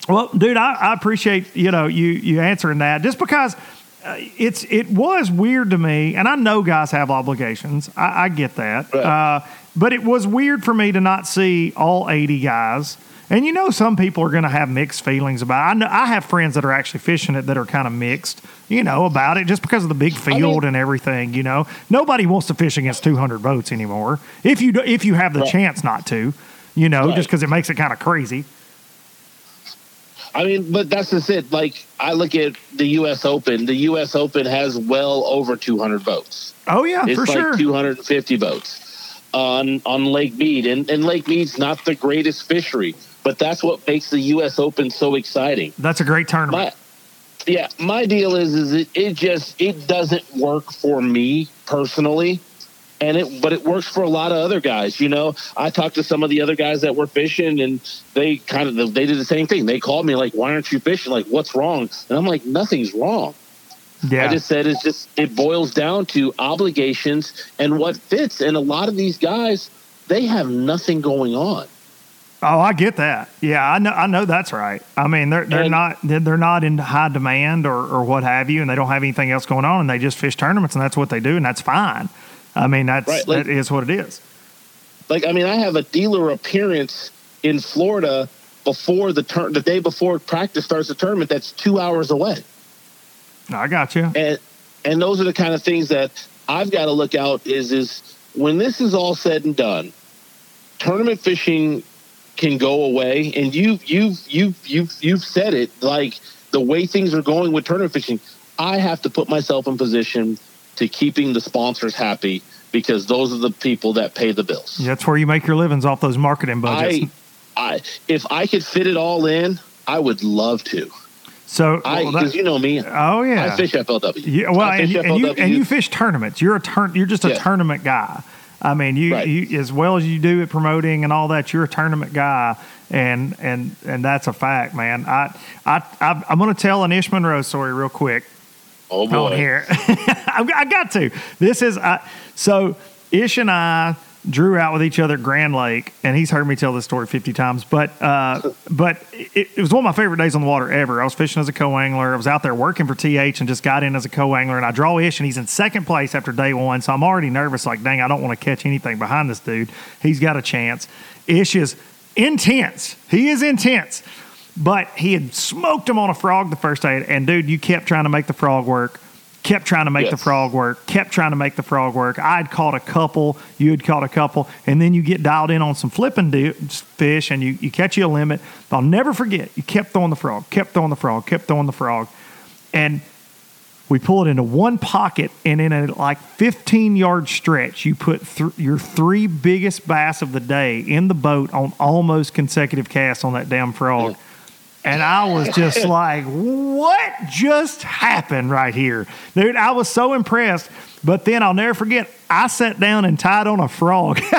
well, dude, I, I appreciate you know you you answering that just because. Uh, it's it was weird to me, and I know guys have obligations. I, I get that, Right. uh, but it was weird for me to not see all eighty guys. And you know, some people are going to have mixed feelings about. It. I know I have friends that are actually fishing it that are kind of mixed, you know, about it just because of the big field mean- and everything. You know, nobody wants to fish against two hundred boats anymore. If you do, if you have the Right. chance not to, you know, Right. just because it makes it kind of crazy. I mean, but that's just it. Like I look at the U.S. Open. The U.S. Open has well over 200 boats. Oh yeah, It's for like sure. 250 boats on on Lake Mead, and and Lake Mead's not the greatest fishery, but that's what makes the U.S. Open so exciting. That's a great tournament. My yeah, my deal is is it, it just it doesn't work for me personally. And it, but it works for a lot of other guys. You know, I talked to some of the other guys that were fishing, and they kind of they did the same thing. They called me like, "Why aren't you fishing? Like, what's wrong?" And I'm like, "Nothing's wrong." yeah, I just said it's just it boils down to obligations and what fits. And a lot of these guys, they have nothing going on. Oh, I get that. Yeah, I know. I know that's right. I mean, they're they're And- not they're they're not in high demand or or what have you, and they don't have anything else going on, and they just fish tournaments, and that's what they do, and that's fine. I mean, that's Right, like- that is what it is. Like, I mean, I have a dealer appearance in Florida before the turn, the day before practice starts the tournament. That's two hours away, I got you. and and those are the kind of things that I've got to look out. Is is when this is all said and done, tournament fishing can go away, and you you you you you've said it. Like the way things are going with tournament fishing, I have to put myself in position to keeping the sponsors happy because those are the people that pay the bills. That's where you make your livings off those marketing budgets. I, I, if I could fit it all in, I would love to. So I well, that- because you know me. oh yeah, I fish FLW. Yeah, well, I and, fish you- and you and you fish tournaments. You're a turn. You're just a Yeah. tournament guy. I mean, you, Right. you as well as you do at promoting and all that. You're a tournament guy, and and and that's a fact, man. I I, I I'm going to tell an Ish Monroe story real quick oh boy. on here. I, I got to. This is I, so Ish and I drew out with each other at Grand Lake, and he's heard me tell this story fifty times. But uh, but it, it was one of my favorite days on the water ever. I was fishing as a co-angler. I was out there working for TH and just got in as a co-angler, and I draw Ish, and he's in second place after day one. So I'm already nervous. Like, dang, I don't want to catch anything behind this dude. He's got a chance. Ish is intense. He is intense. But he had smoked him on a frog the first day, and dude, you kept trying to make the frog work, kept trying to make the frog work, kept trying to make the frog work. I'd caught a couple, you had caught a couple, and then you get dialed in on some flipping fish, and you, you catch you a limit. I'll never forget, you kept throwing the frog, kept throwing the frog, kept throwing the frog, and we pull it into one pocket, and in a like 15 yard stretch, you put th- your three biggest bass of the day in the boat on almost consecutive casts on that damn frog. Oh. And I was just like, what just happened right here? Dude, I was so impressed. But then I'll never forget, I sat down and tied on a frog.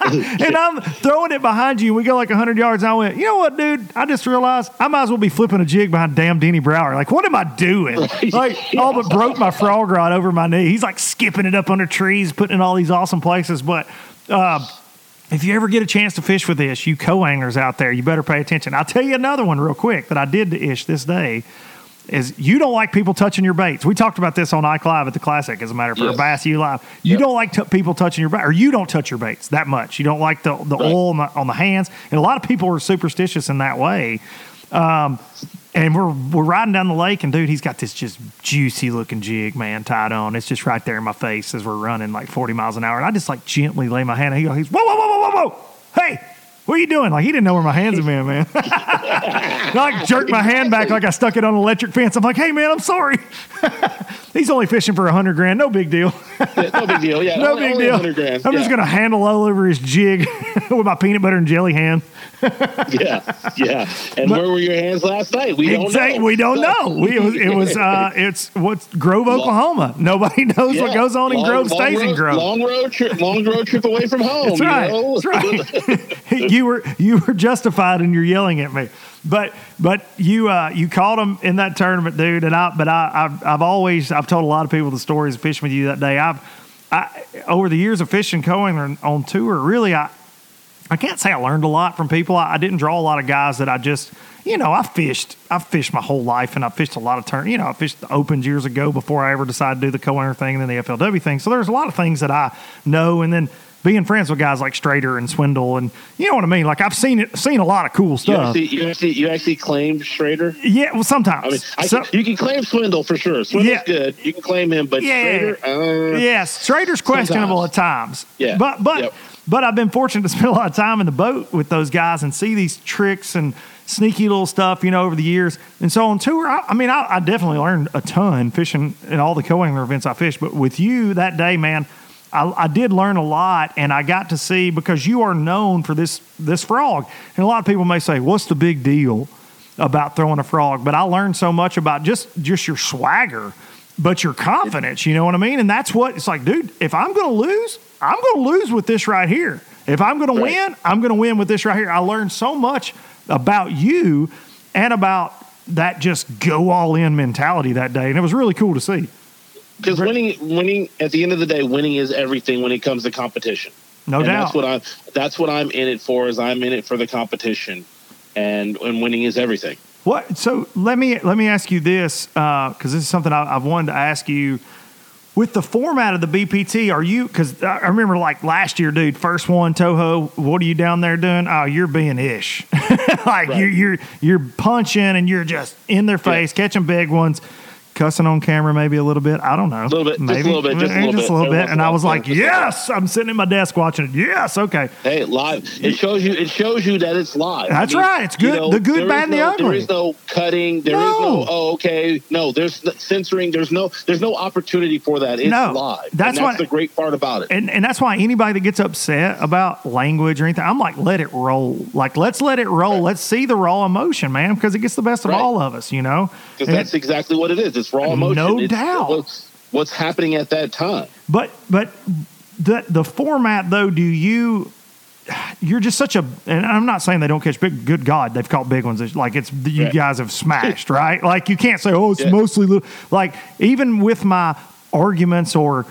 and I'm throwing it behind you, and we go like 100 yards. And I went, you know what, dude? I just realized I might as well be flipping a jig behind damn Denny Brauer. Like, what am I doing? Like, all but broke my frog rod over my knee. He's like skipping it up under trees, putting it in all these awesome places. But uh, if you ever get a chance to fish with Ish, you co-anglers out there, you better pay attention. I'll tell you another one real quick that I did to Ish this day is you don't like people touching your baits. We talked about this on Ike Live at the Classic, as a matter of fact, Yes. Bass U Live. You Yep. don't like t- people touching your bait, or you don't touch your baits that much. You don't like the, the Right. oil on the, on the hands. And a lot of people are superstitious in that way. Um, and we're we're riding down the lake, and dude, he's got this just juicy looking jig, man, tied on. It's just right there in my face as we're running like 40 miles an hour. And I just like gently lay my hand. And he goes, he's whoa, whoa, whoa, whoa, whoa, whoa, hey, what are you doing? Like he didn't know where my hands had been, man. I like jerked my hand back like I stuck it on an electric fence. I'm like, hey man, I'm sorry. he's only fishing for a hundred grand, no big deal. Yeah, no big deal. Yeah, No only- big only deal. grand. I'm just gonna handle all over his jig with my peanut butter and jelly hand. Yeah, yeah. And where were your hands last night? We don't Exactly. know. We don't know. We, it was, uh, it's what's Grove, Oklahoma. Nobody knows what goes on in Grove long stays in Grove. Long road trip. Long road trip away from home. That's you right. know? That's right. you were you were justified in your yelling at me, but but you uh, you caught him in that tournament, dude. And I but I I've, I've always I've told a lot of people the stories of fishing with you that day. I've I over the years of fishing coing on tour, really I I can't say I learned a lot from people. I, I didn't draw a lot of guys that I just, you know, I fished. I fished my whole life, and I fished a lot of turn. You know, I fished the opens years ago before I ever decided to do the co-owner thing and then the FLW thing. So there's a lot of things that I know, and then being friends with guys like Strader and Swindle, and you know what I mean. Like I've seen it, seen a lot of cool You stuff. actually, you actually, you actually claimed Strader? yeah, well, sometimes. I mean, I So- can, you can claim Swindle for sure. Swindle's Yeah. good. You can claim him, but Yeah. Strader, uh, Yes, Strader's questionable Sometimes. at times. Yeah. But but Yep. but I've been fortunate to spend a lot of time in the boat with those guys and see these tricks and sneaky little stuff, you know, over the years. And so on tour, I, I mean, I, I definitely learned a ton fishing in all the co-angler events I fished. But with you that day, man, I, I did learn a lot, and I got to see because you are known for this this frog. And a lot of people may say, "What's the big deal?" about throwing a frog, but I learned so much about just just your swagger, but your confidence. You know what I mean? And that's what it's like, dude. If I'm going to lose, I'm going to lose with this right here. If I'm going to Right. win, I'm going to win with this right here. I learned so much about you and about that just go all in mentality that day, and it was really cool to see. Because winning, winning at the end of the day, winning is everything when it comes to competition. No and doubt. That's what I'm. That's what I'm in it for. Is I'm in it for the competition, and and winning is everything. What? So let me let me ask you this uh, because this is something I, I've wanted to ask you. With the format of the BPT, are you? Because I remember like last year, dude, first one Toho. What are you down there doing? Oh, you're being ish. like Right. you're you're you're punching and you're just in their face, catching big ones. Cussing on camera maybe a little bit. I don't know. A little bit, Maybe. just a little bit, just a little bit. Every once And in a I was like, just a little yes, I'm sitting at my desk watching it. Yes, okay. Hey, live. It shows you. It shows you that it's live. That's right. It's good- the good, bad, and the no- ugly. There is no cutting. There is No. no. Oh, okay. No, there's no censoring. There's no. There's no opportunity for that. It's No. live. That's and why- the great part about it. And, and that's why anybody that gets upset about language or anything, I'm like, let it roll. Like, let's let it roll. Let's see the raw emotion, man, because it gets the best of Right. all of us, you know? Because And- that's exactly what it is. It's raw emotion. No It's doubt. What's, what's happening at that time? But but the the format though, do you? You're just such a, and I'm not saying they don't catch big. Good God, they've caught big ones. It's Like it's you Right. guys have smashed, right? Like you can't say, oh, it's Yeah. mostly little. Like even with my arguments or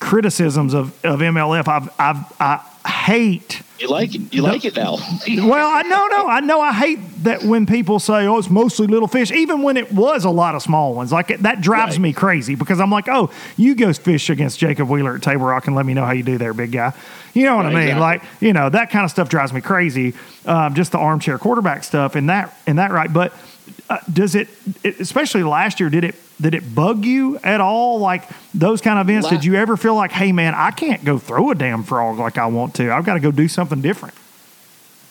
criticisms of of MLF, I've I've I hate. You like it. You like it now. Well, I no no I know I hate that when people say, oh, it's mostly little fish, even when it was a lot of small ones. Like it, that drives Right. me crazy because I'm like, oh, you go fish against Jacob Wheeler at Table Rock and let me know how you do there, big guy. You know what I mean? exactly. Like you know that kind of stuff drives me crazy. Um, just the armchair quarterback stuff and that and that right. But uh, does it, it, especially last year, did it did it bug you at all? Like those kind of events, La- did you ever feel like, hey man, I can't go throw a damn frog like I want to. I've got to go do something different.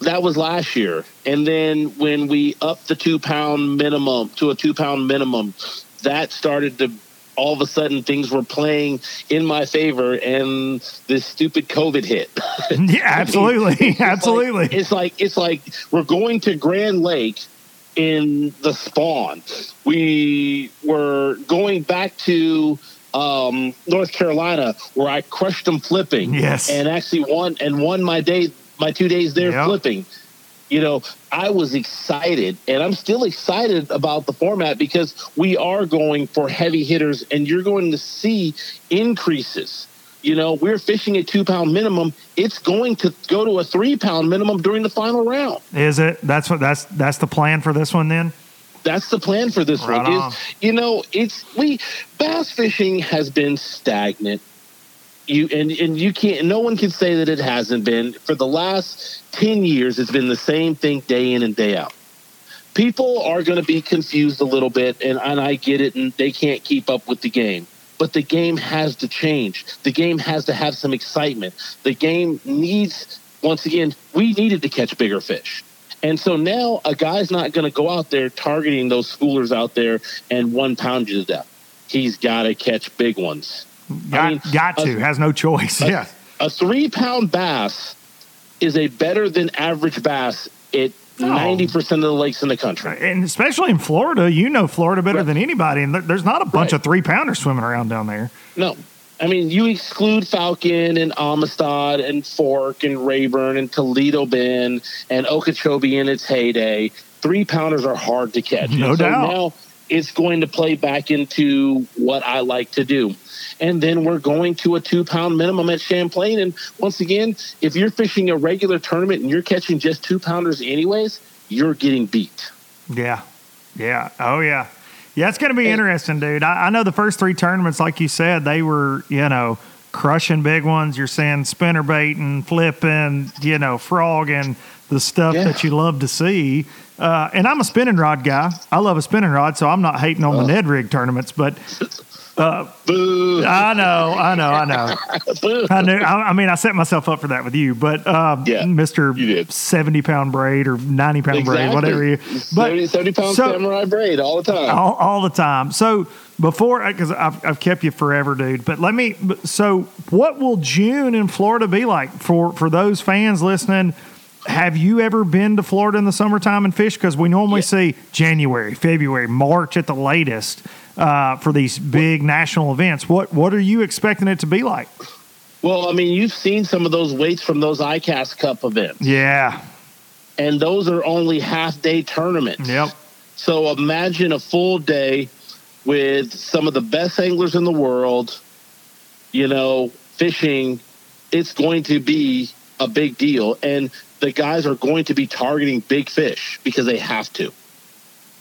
that was last year. And then when we upped the two pound minimum to a two pound minimum, that started to all of a sudden things were playing in my favor and this stupid COVID hit. Yeah, absolutely, It's like- absolutely. it's like it's like we're going to Grand Lake in the spawn. We were going back to um, North Carolina where I crushed them flipping. Yes. And actually won and won my day my two days there Yep. flipping. You know, I was excited and I'm still excited about the format because we are going for heavy hitters and you're going to see increases. You know, we're fishing a two pound minimum. It's going to go to a three pound minimum during the final round. Is it? That's what that's that's the plan for this one then. That's the plan for this Right one. on. Is you know, it's we bass fishing has been stagnant. You and and you can't. No one can say that it hasn't been for the last ten years. It's been the same thing day in and day out. People are going to be confused a little bit, and and I get it, and they can't keep up with the game. But the game has to change. The game has to have some excitement. The game needs, once again, we needed to catch bigger fish. And so now a guy's not going to go out there targeting those schoolers out there and one pound you to death. He's got to catch big ones. Got mean, got to a- has no choice. a- yeah, A three pound bass is a better than average bass at Oh. 90% of the lakes in the country. and especially in Florida, you know Florida better Right. than anybody, and there's not a bunch Right. of three pounders swimming around down there. No. I mean, you exclude Falcon and Amistad and Fork and Rayburn and Toledo Bend and Okeechobee in its heyday. Three pounders are hard to catch. No so doubt. now it's going to play back into what I like to do. And then we're going to a two pound minimum at Champlain. And once again, if you're fishing a regular tournament and you're catching just two pounders anyways, you're getting beat. Yeah, yeah, oh yeah, yeah. It's going to be And- interesting, dude. I, I know the first three tournaments, like you said, they were you know crushing big ones. You're saying spinner baiting, flipping, you know, frogging, the stuff Yeah. that you love to see. Uh, and I'm a spinning rod guy. I love a spinning rod, so I'm not hating on the Ned rig tournaments, but Boo. I know, I know, I know. I knew. I, I mean, I set myself up for that with you, but um, Yeah, Mister seventy pound braid or ninety pound braid, whatever you. 70, 70 pound so- samurai braid all the time. all, all the time. So before, because I've, I've kept you forever, dude. But let me. So what will June in Florida be like for for those fans listening? Have you ever been to Florida in the summertime and fish? Because we normally Yeah. see January, February, March at the latest uh, for these big national events. What what are you expecting it to be like? Well, I mean, you've seen some of those weights from those ICAST Cup events, Yeah. and those are only half day tournaments. Yep. So imagine a full day with some of the best anglers in the world, you know, fishing. It's going to be a big deal. And the guys are going to be targeting big fish because they have to.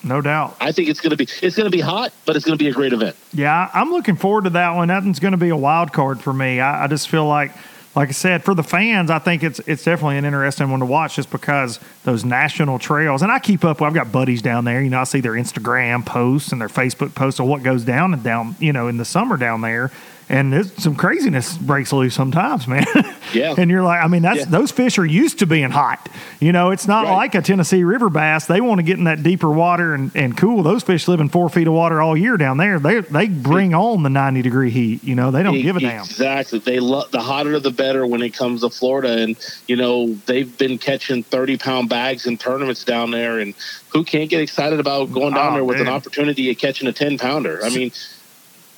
No doubt. I think it's going to be it's going to be hot, but it's going to be a great event. Yeah, I'm looking forward to that one. That one's going to be a wild card for me. I, I just feel like like I said, for the fans, I think it's it's definitely an interesting one to watch just because those national trails. And I keep up. With I've got buddies down there. You know, I see their Instagram posts and their Facebook posts of what goes down and down. You know, in the summer down there and there's some craziness breaks loose sometimes, man. Yeah. and you're like, I mean, that's Yeah. those fish are used to being hot. You know, it's not Right. like a Tennessee river bass. They want to get in that deeper water and, and cool. Those fish live in four feet of water all year down there. They they bring on the 90 degree heat. You know, they don't give a damn. Exactly. They love the hotter the better when it comes to Florida, and you know they've been catching thirty pound bags in tournaments down there, and who can't get excited about going down Oh, there with an opportunity of catching a ten pounder? I mean,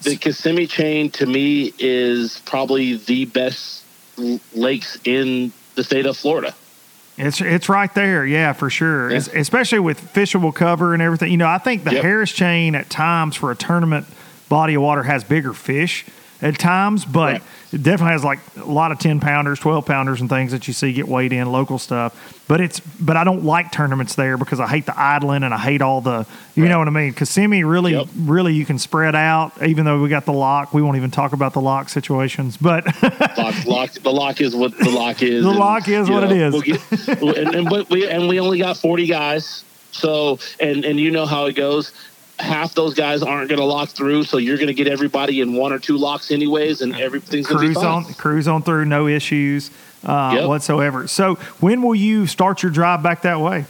the Kissimmee chain to me is probably the best l- lakes in the state of Florida. It's it's right there, yeah, for sure. Yeah. Es- Especially with fishable cover and everything. You know, I think the Yep. Harris chain at times for a tournament body of water has bigger fish at times, but Right. it definitely has like a lot of ten pounders, twelve pounders, and things that you see get weighed in local stuff. But it's but I don't like tournaments there because I hate the idling and I hate all the you know what I mean. Kissimmee really Yep. really you can spread out. Even though we got the lock, we won't even talk about the lock situations, but. Lock, lock, the lock is what the lock is. The and, lock is what it is. we'll get- and, and we and we only got forty guys. So and and you know how it goes. Half those guys aren't going to lock through, so you're going to get everybody in one or two locks anyways, and everything's going to be cruise fine. on cruise on through, no issues uh, Yep. whatsoever. So, when will you start your drive back that way?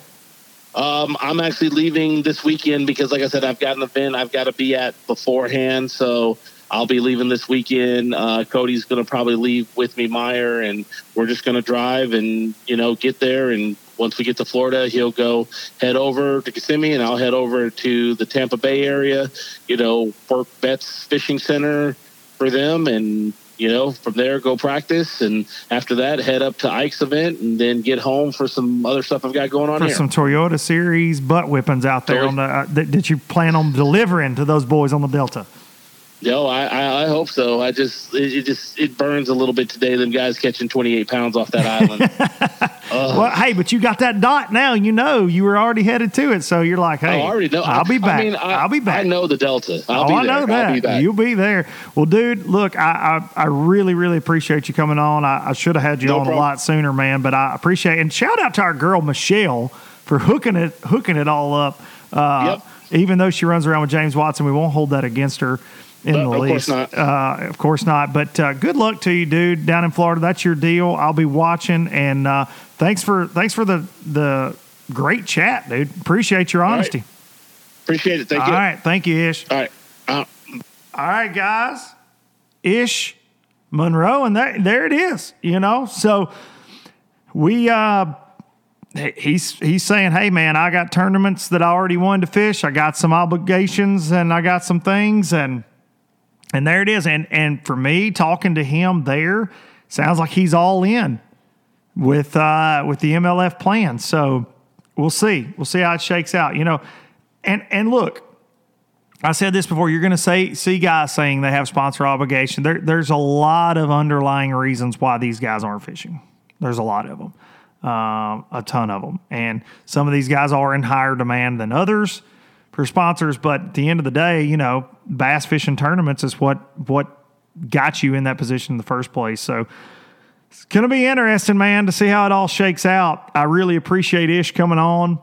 Um, I'm actually leaving this weekend because, like I said, I've got an event I've got to be at beforehand. So I'll be leaving this weekend. Uh, Cody's going to probably leave with me, Meyer, and we're just going to drive and you know get there. And once we get to Florida, he'll go head over to Kissimmee, and I'll head over to the Tampa Bay area. You know, work Betts Fishing Center for them, and you know from there go practice, and after that head up to Ike's event, and then get home for some other stuff I've got going on For here. some Toyota Series butt whippings out there on the uh, that, that you plan on delivering to those boys on the Delta. No, I, I, I hope so. I just it, it just it burns a little bit today. Them guys catching twenty eight pounds off that island. Well, hey, but you got that dot now. You know you were already headed to it, so you're like, hey, I already know. I'll be back. I mean, I, will be back. I know the Delta. I'll oh, be I there. know I'll that. be back. You'll be there. Well, dude, look, I I, I really, really appreciate you coming on. I, I should have had you No on a lot sooner, man. But I appreciate it. and shout out to our girl Michelle for hooking it hooking it all up. Uh, Even though she runs around with James Watson, we won't hold that against her in No, the of course least. not. Uh, of course not. But uh, good luck to you, dude, down in Florida. That's your deal. I'll be watching, and uh, thanks for thanks for the the great chat, dude. Appreciate your right. honesty. Appreciate it. Thank All you. right, thank you, Ish. All right. Uh, All right, guys. Ish Monroe, and there, there it is. You know, so we uh he's he's saying, hey man, I got tournaments that I already wanted to fish. I got some obligations and I got some things and and there it is. And and for me, talking to him there, sounds like he's all in with uh with the MLF plan. So we'll see. We'll see how it shakes out. You know, and and look, I said this before. You're going to say see guys saying they have sponsor obligation. There, there's a lot of underlying reasons why these guys aren't fishing. There's a lot of them, um, a ton of them, and some of these guys are in higher demand than others for sponsors. But at the end of the day, you know, bass fishing tournaments is what what got you in that position in the first place. So. It's going to be interesting, man, to see how it all shakes out. I really appreciate Ish coming on.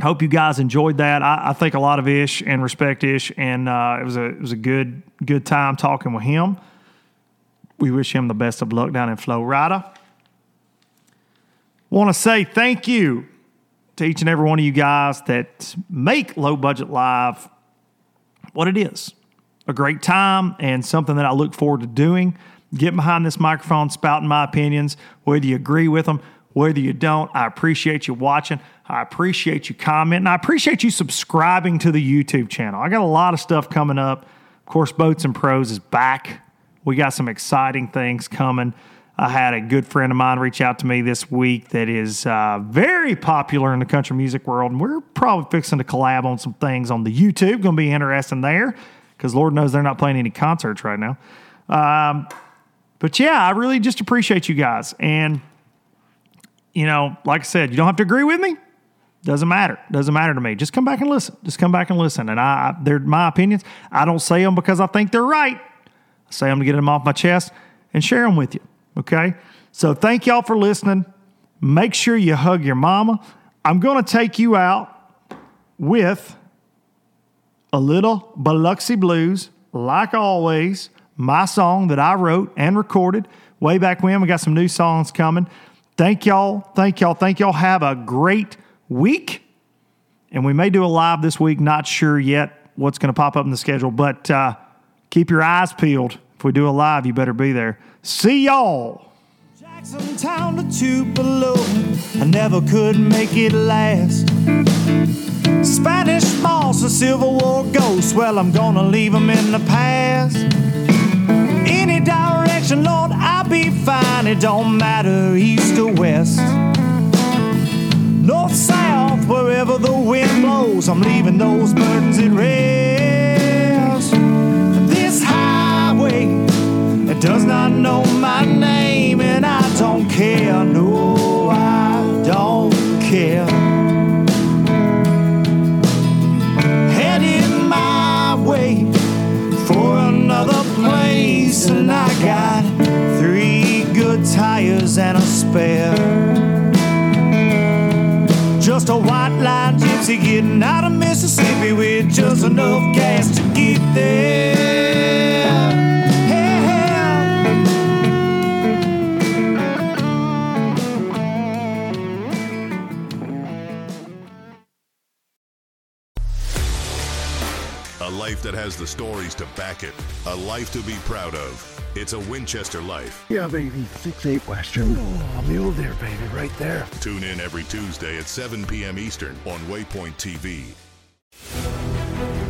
Hope you guys enjoyed that. I, I think a lot of Ish and respect Ish, and uh, it was a it was a good good time talking with him. We wish him the best of luck down in Florida. Want to say thank you to each and every one of you guys that make Low Budget Live what it is a great time and something that I look forward to doing. Getting behind this microphone, spouting my opinions, whether you agree with them, whether you don't. I appreciate you watching. I appreciate you commenting. I appreciate you subscribing to the YouTube channel. I got a lot of stuff coming up. Of course, Boats and Pros is back. We got some exciting things coming. I had a good friend of mine reach out to me this week that is uh, very popular in the country music world, and we're probably fixing to collab on some things on the YouTube. Going to be interesting there because Lord knows they're not playing any concerts right now. Um, but yeah, I really just appreciate you guys. And, you know, like I said, you don't have to agree with me. Doesn't matter. Doesn't matter to me. Just come back and listen. Just come back and listen. And I, I they're my opinions. I don't say them because I think they're right. I say them to get them off my chest and share them with you. Okay? So thank y'all for listening. Make sure you hug your mama. I'm going to take you out with a little Biloxi Blues, like always, my song that I wrote and recorded way back when. We got some new songs coming. Thank y'all. Thank y'all. Thank y'all. Have a great week. And we may do a live this week. Not sure yet what's going to pop up in the schedule, but uh, keep your eyes peeled. If we do a live, you better be there. See y'all. Jackson Town to Tupelo, I never could make it last. Spanish moss and Civil War ghosts, well, I'm gonna leave them in the past. Any direction, Lord, I'll be fine. It don't matter, east or west. North, south, wherever the wind blows, I'm leaving those burdens at rest. It does not know my name, and I don't care. No, I don't care. Headed my way for another place, and I got three good tires and a spare. Just a white line gypsy getting out of Mississippi with just enough gas to get there. Life that has the stories to back it. A life to be proud of. It's a Winchester life. Yeah, baby. Six eight Western. Oh, mule deer, baby, right there. Tune in every Tuesday at 7 p.m. Eastern on Waypoint TV.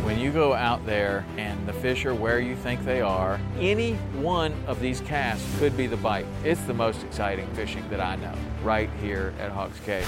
When you go out there and the fish are where you think they are, any one of these casts could be the bite. It's the most exciting fishing that I know, right here at Hawks Cave.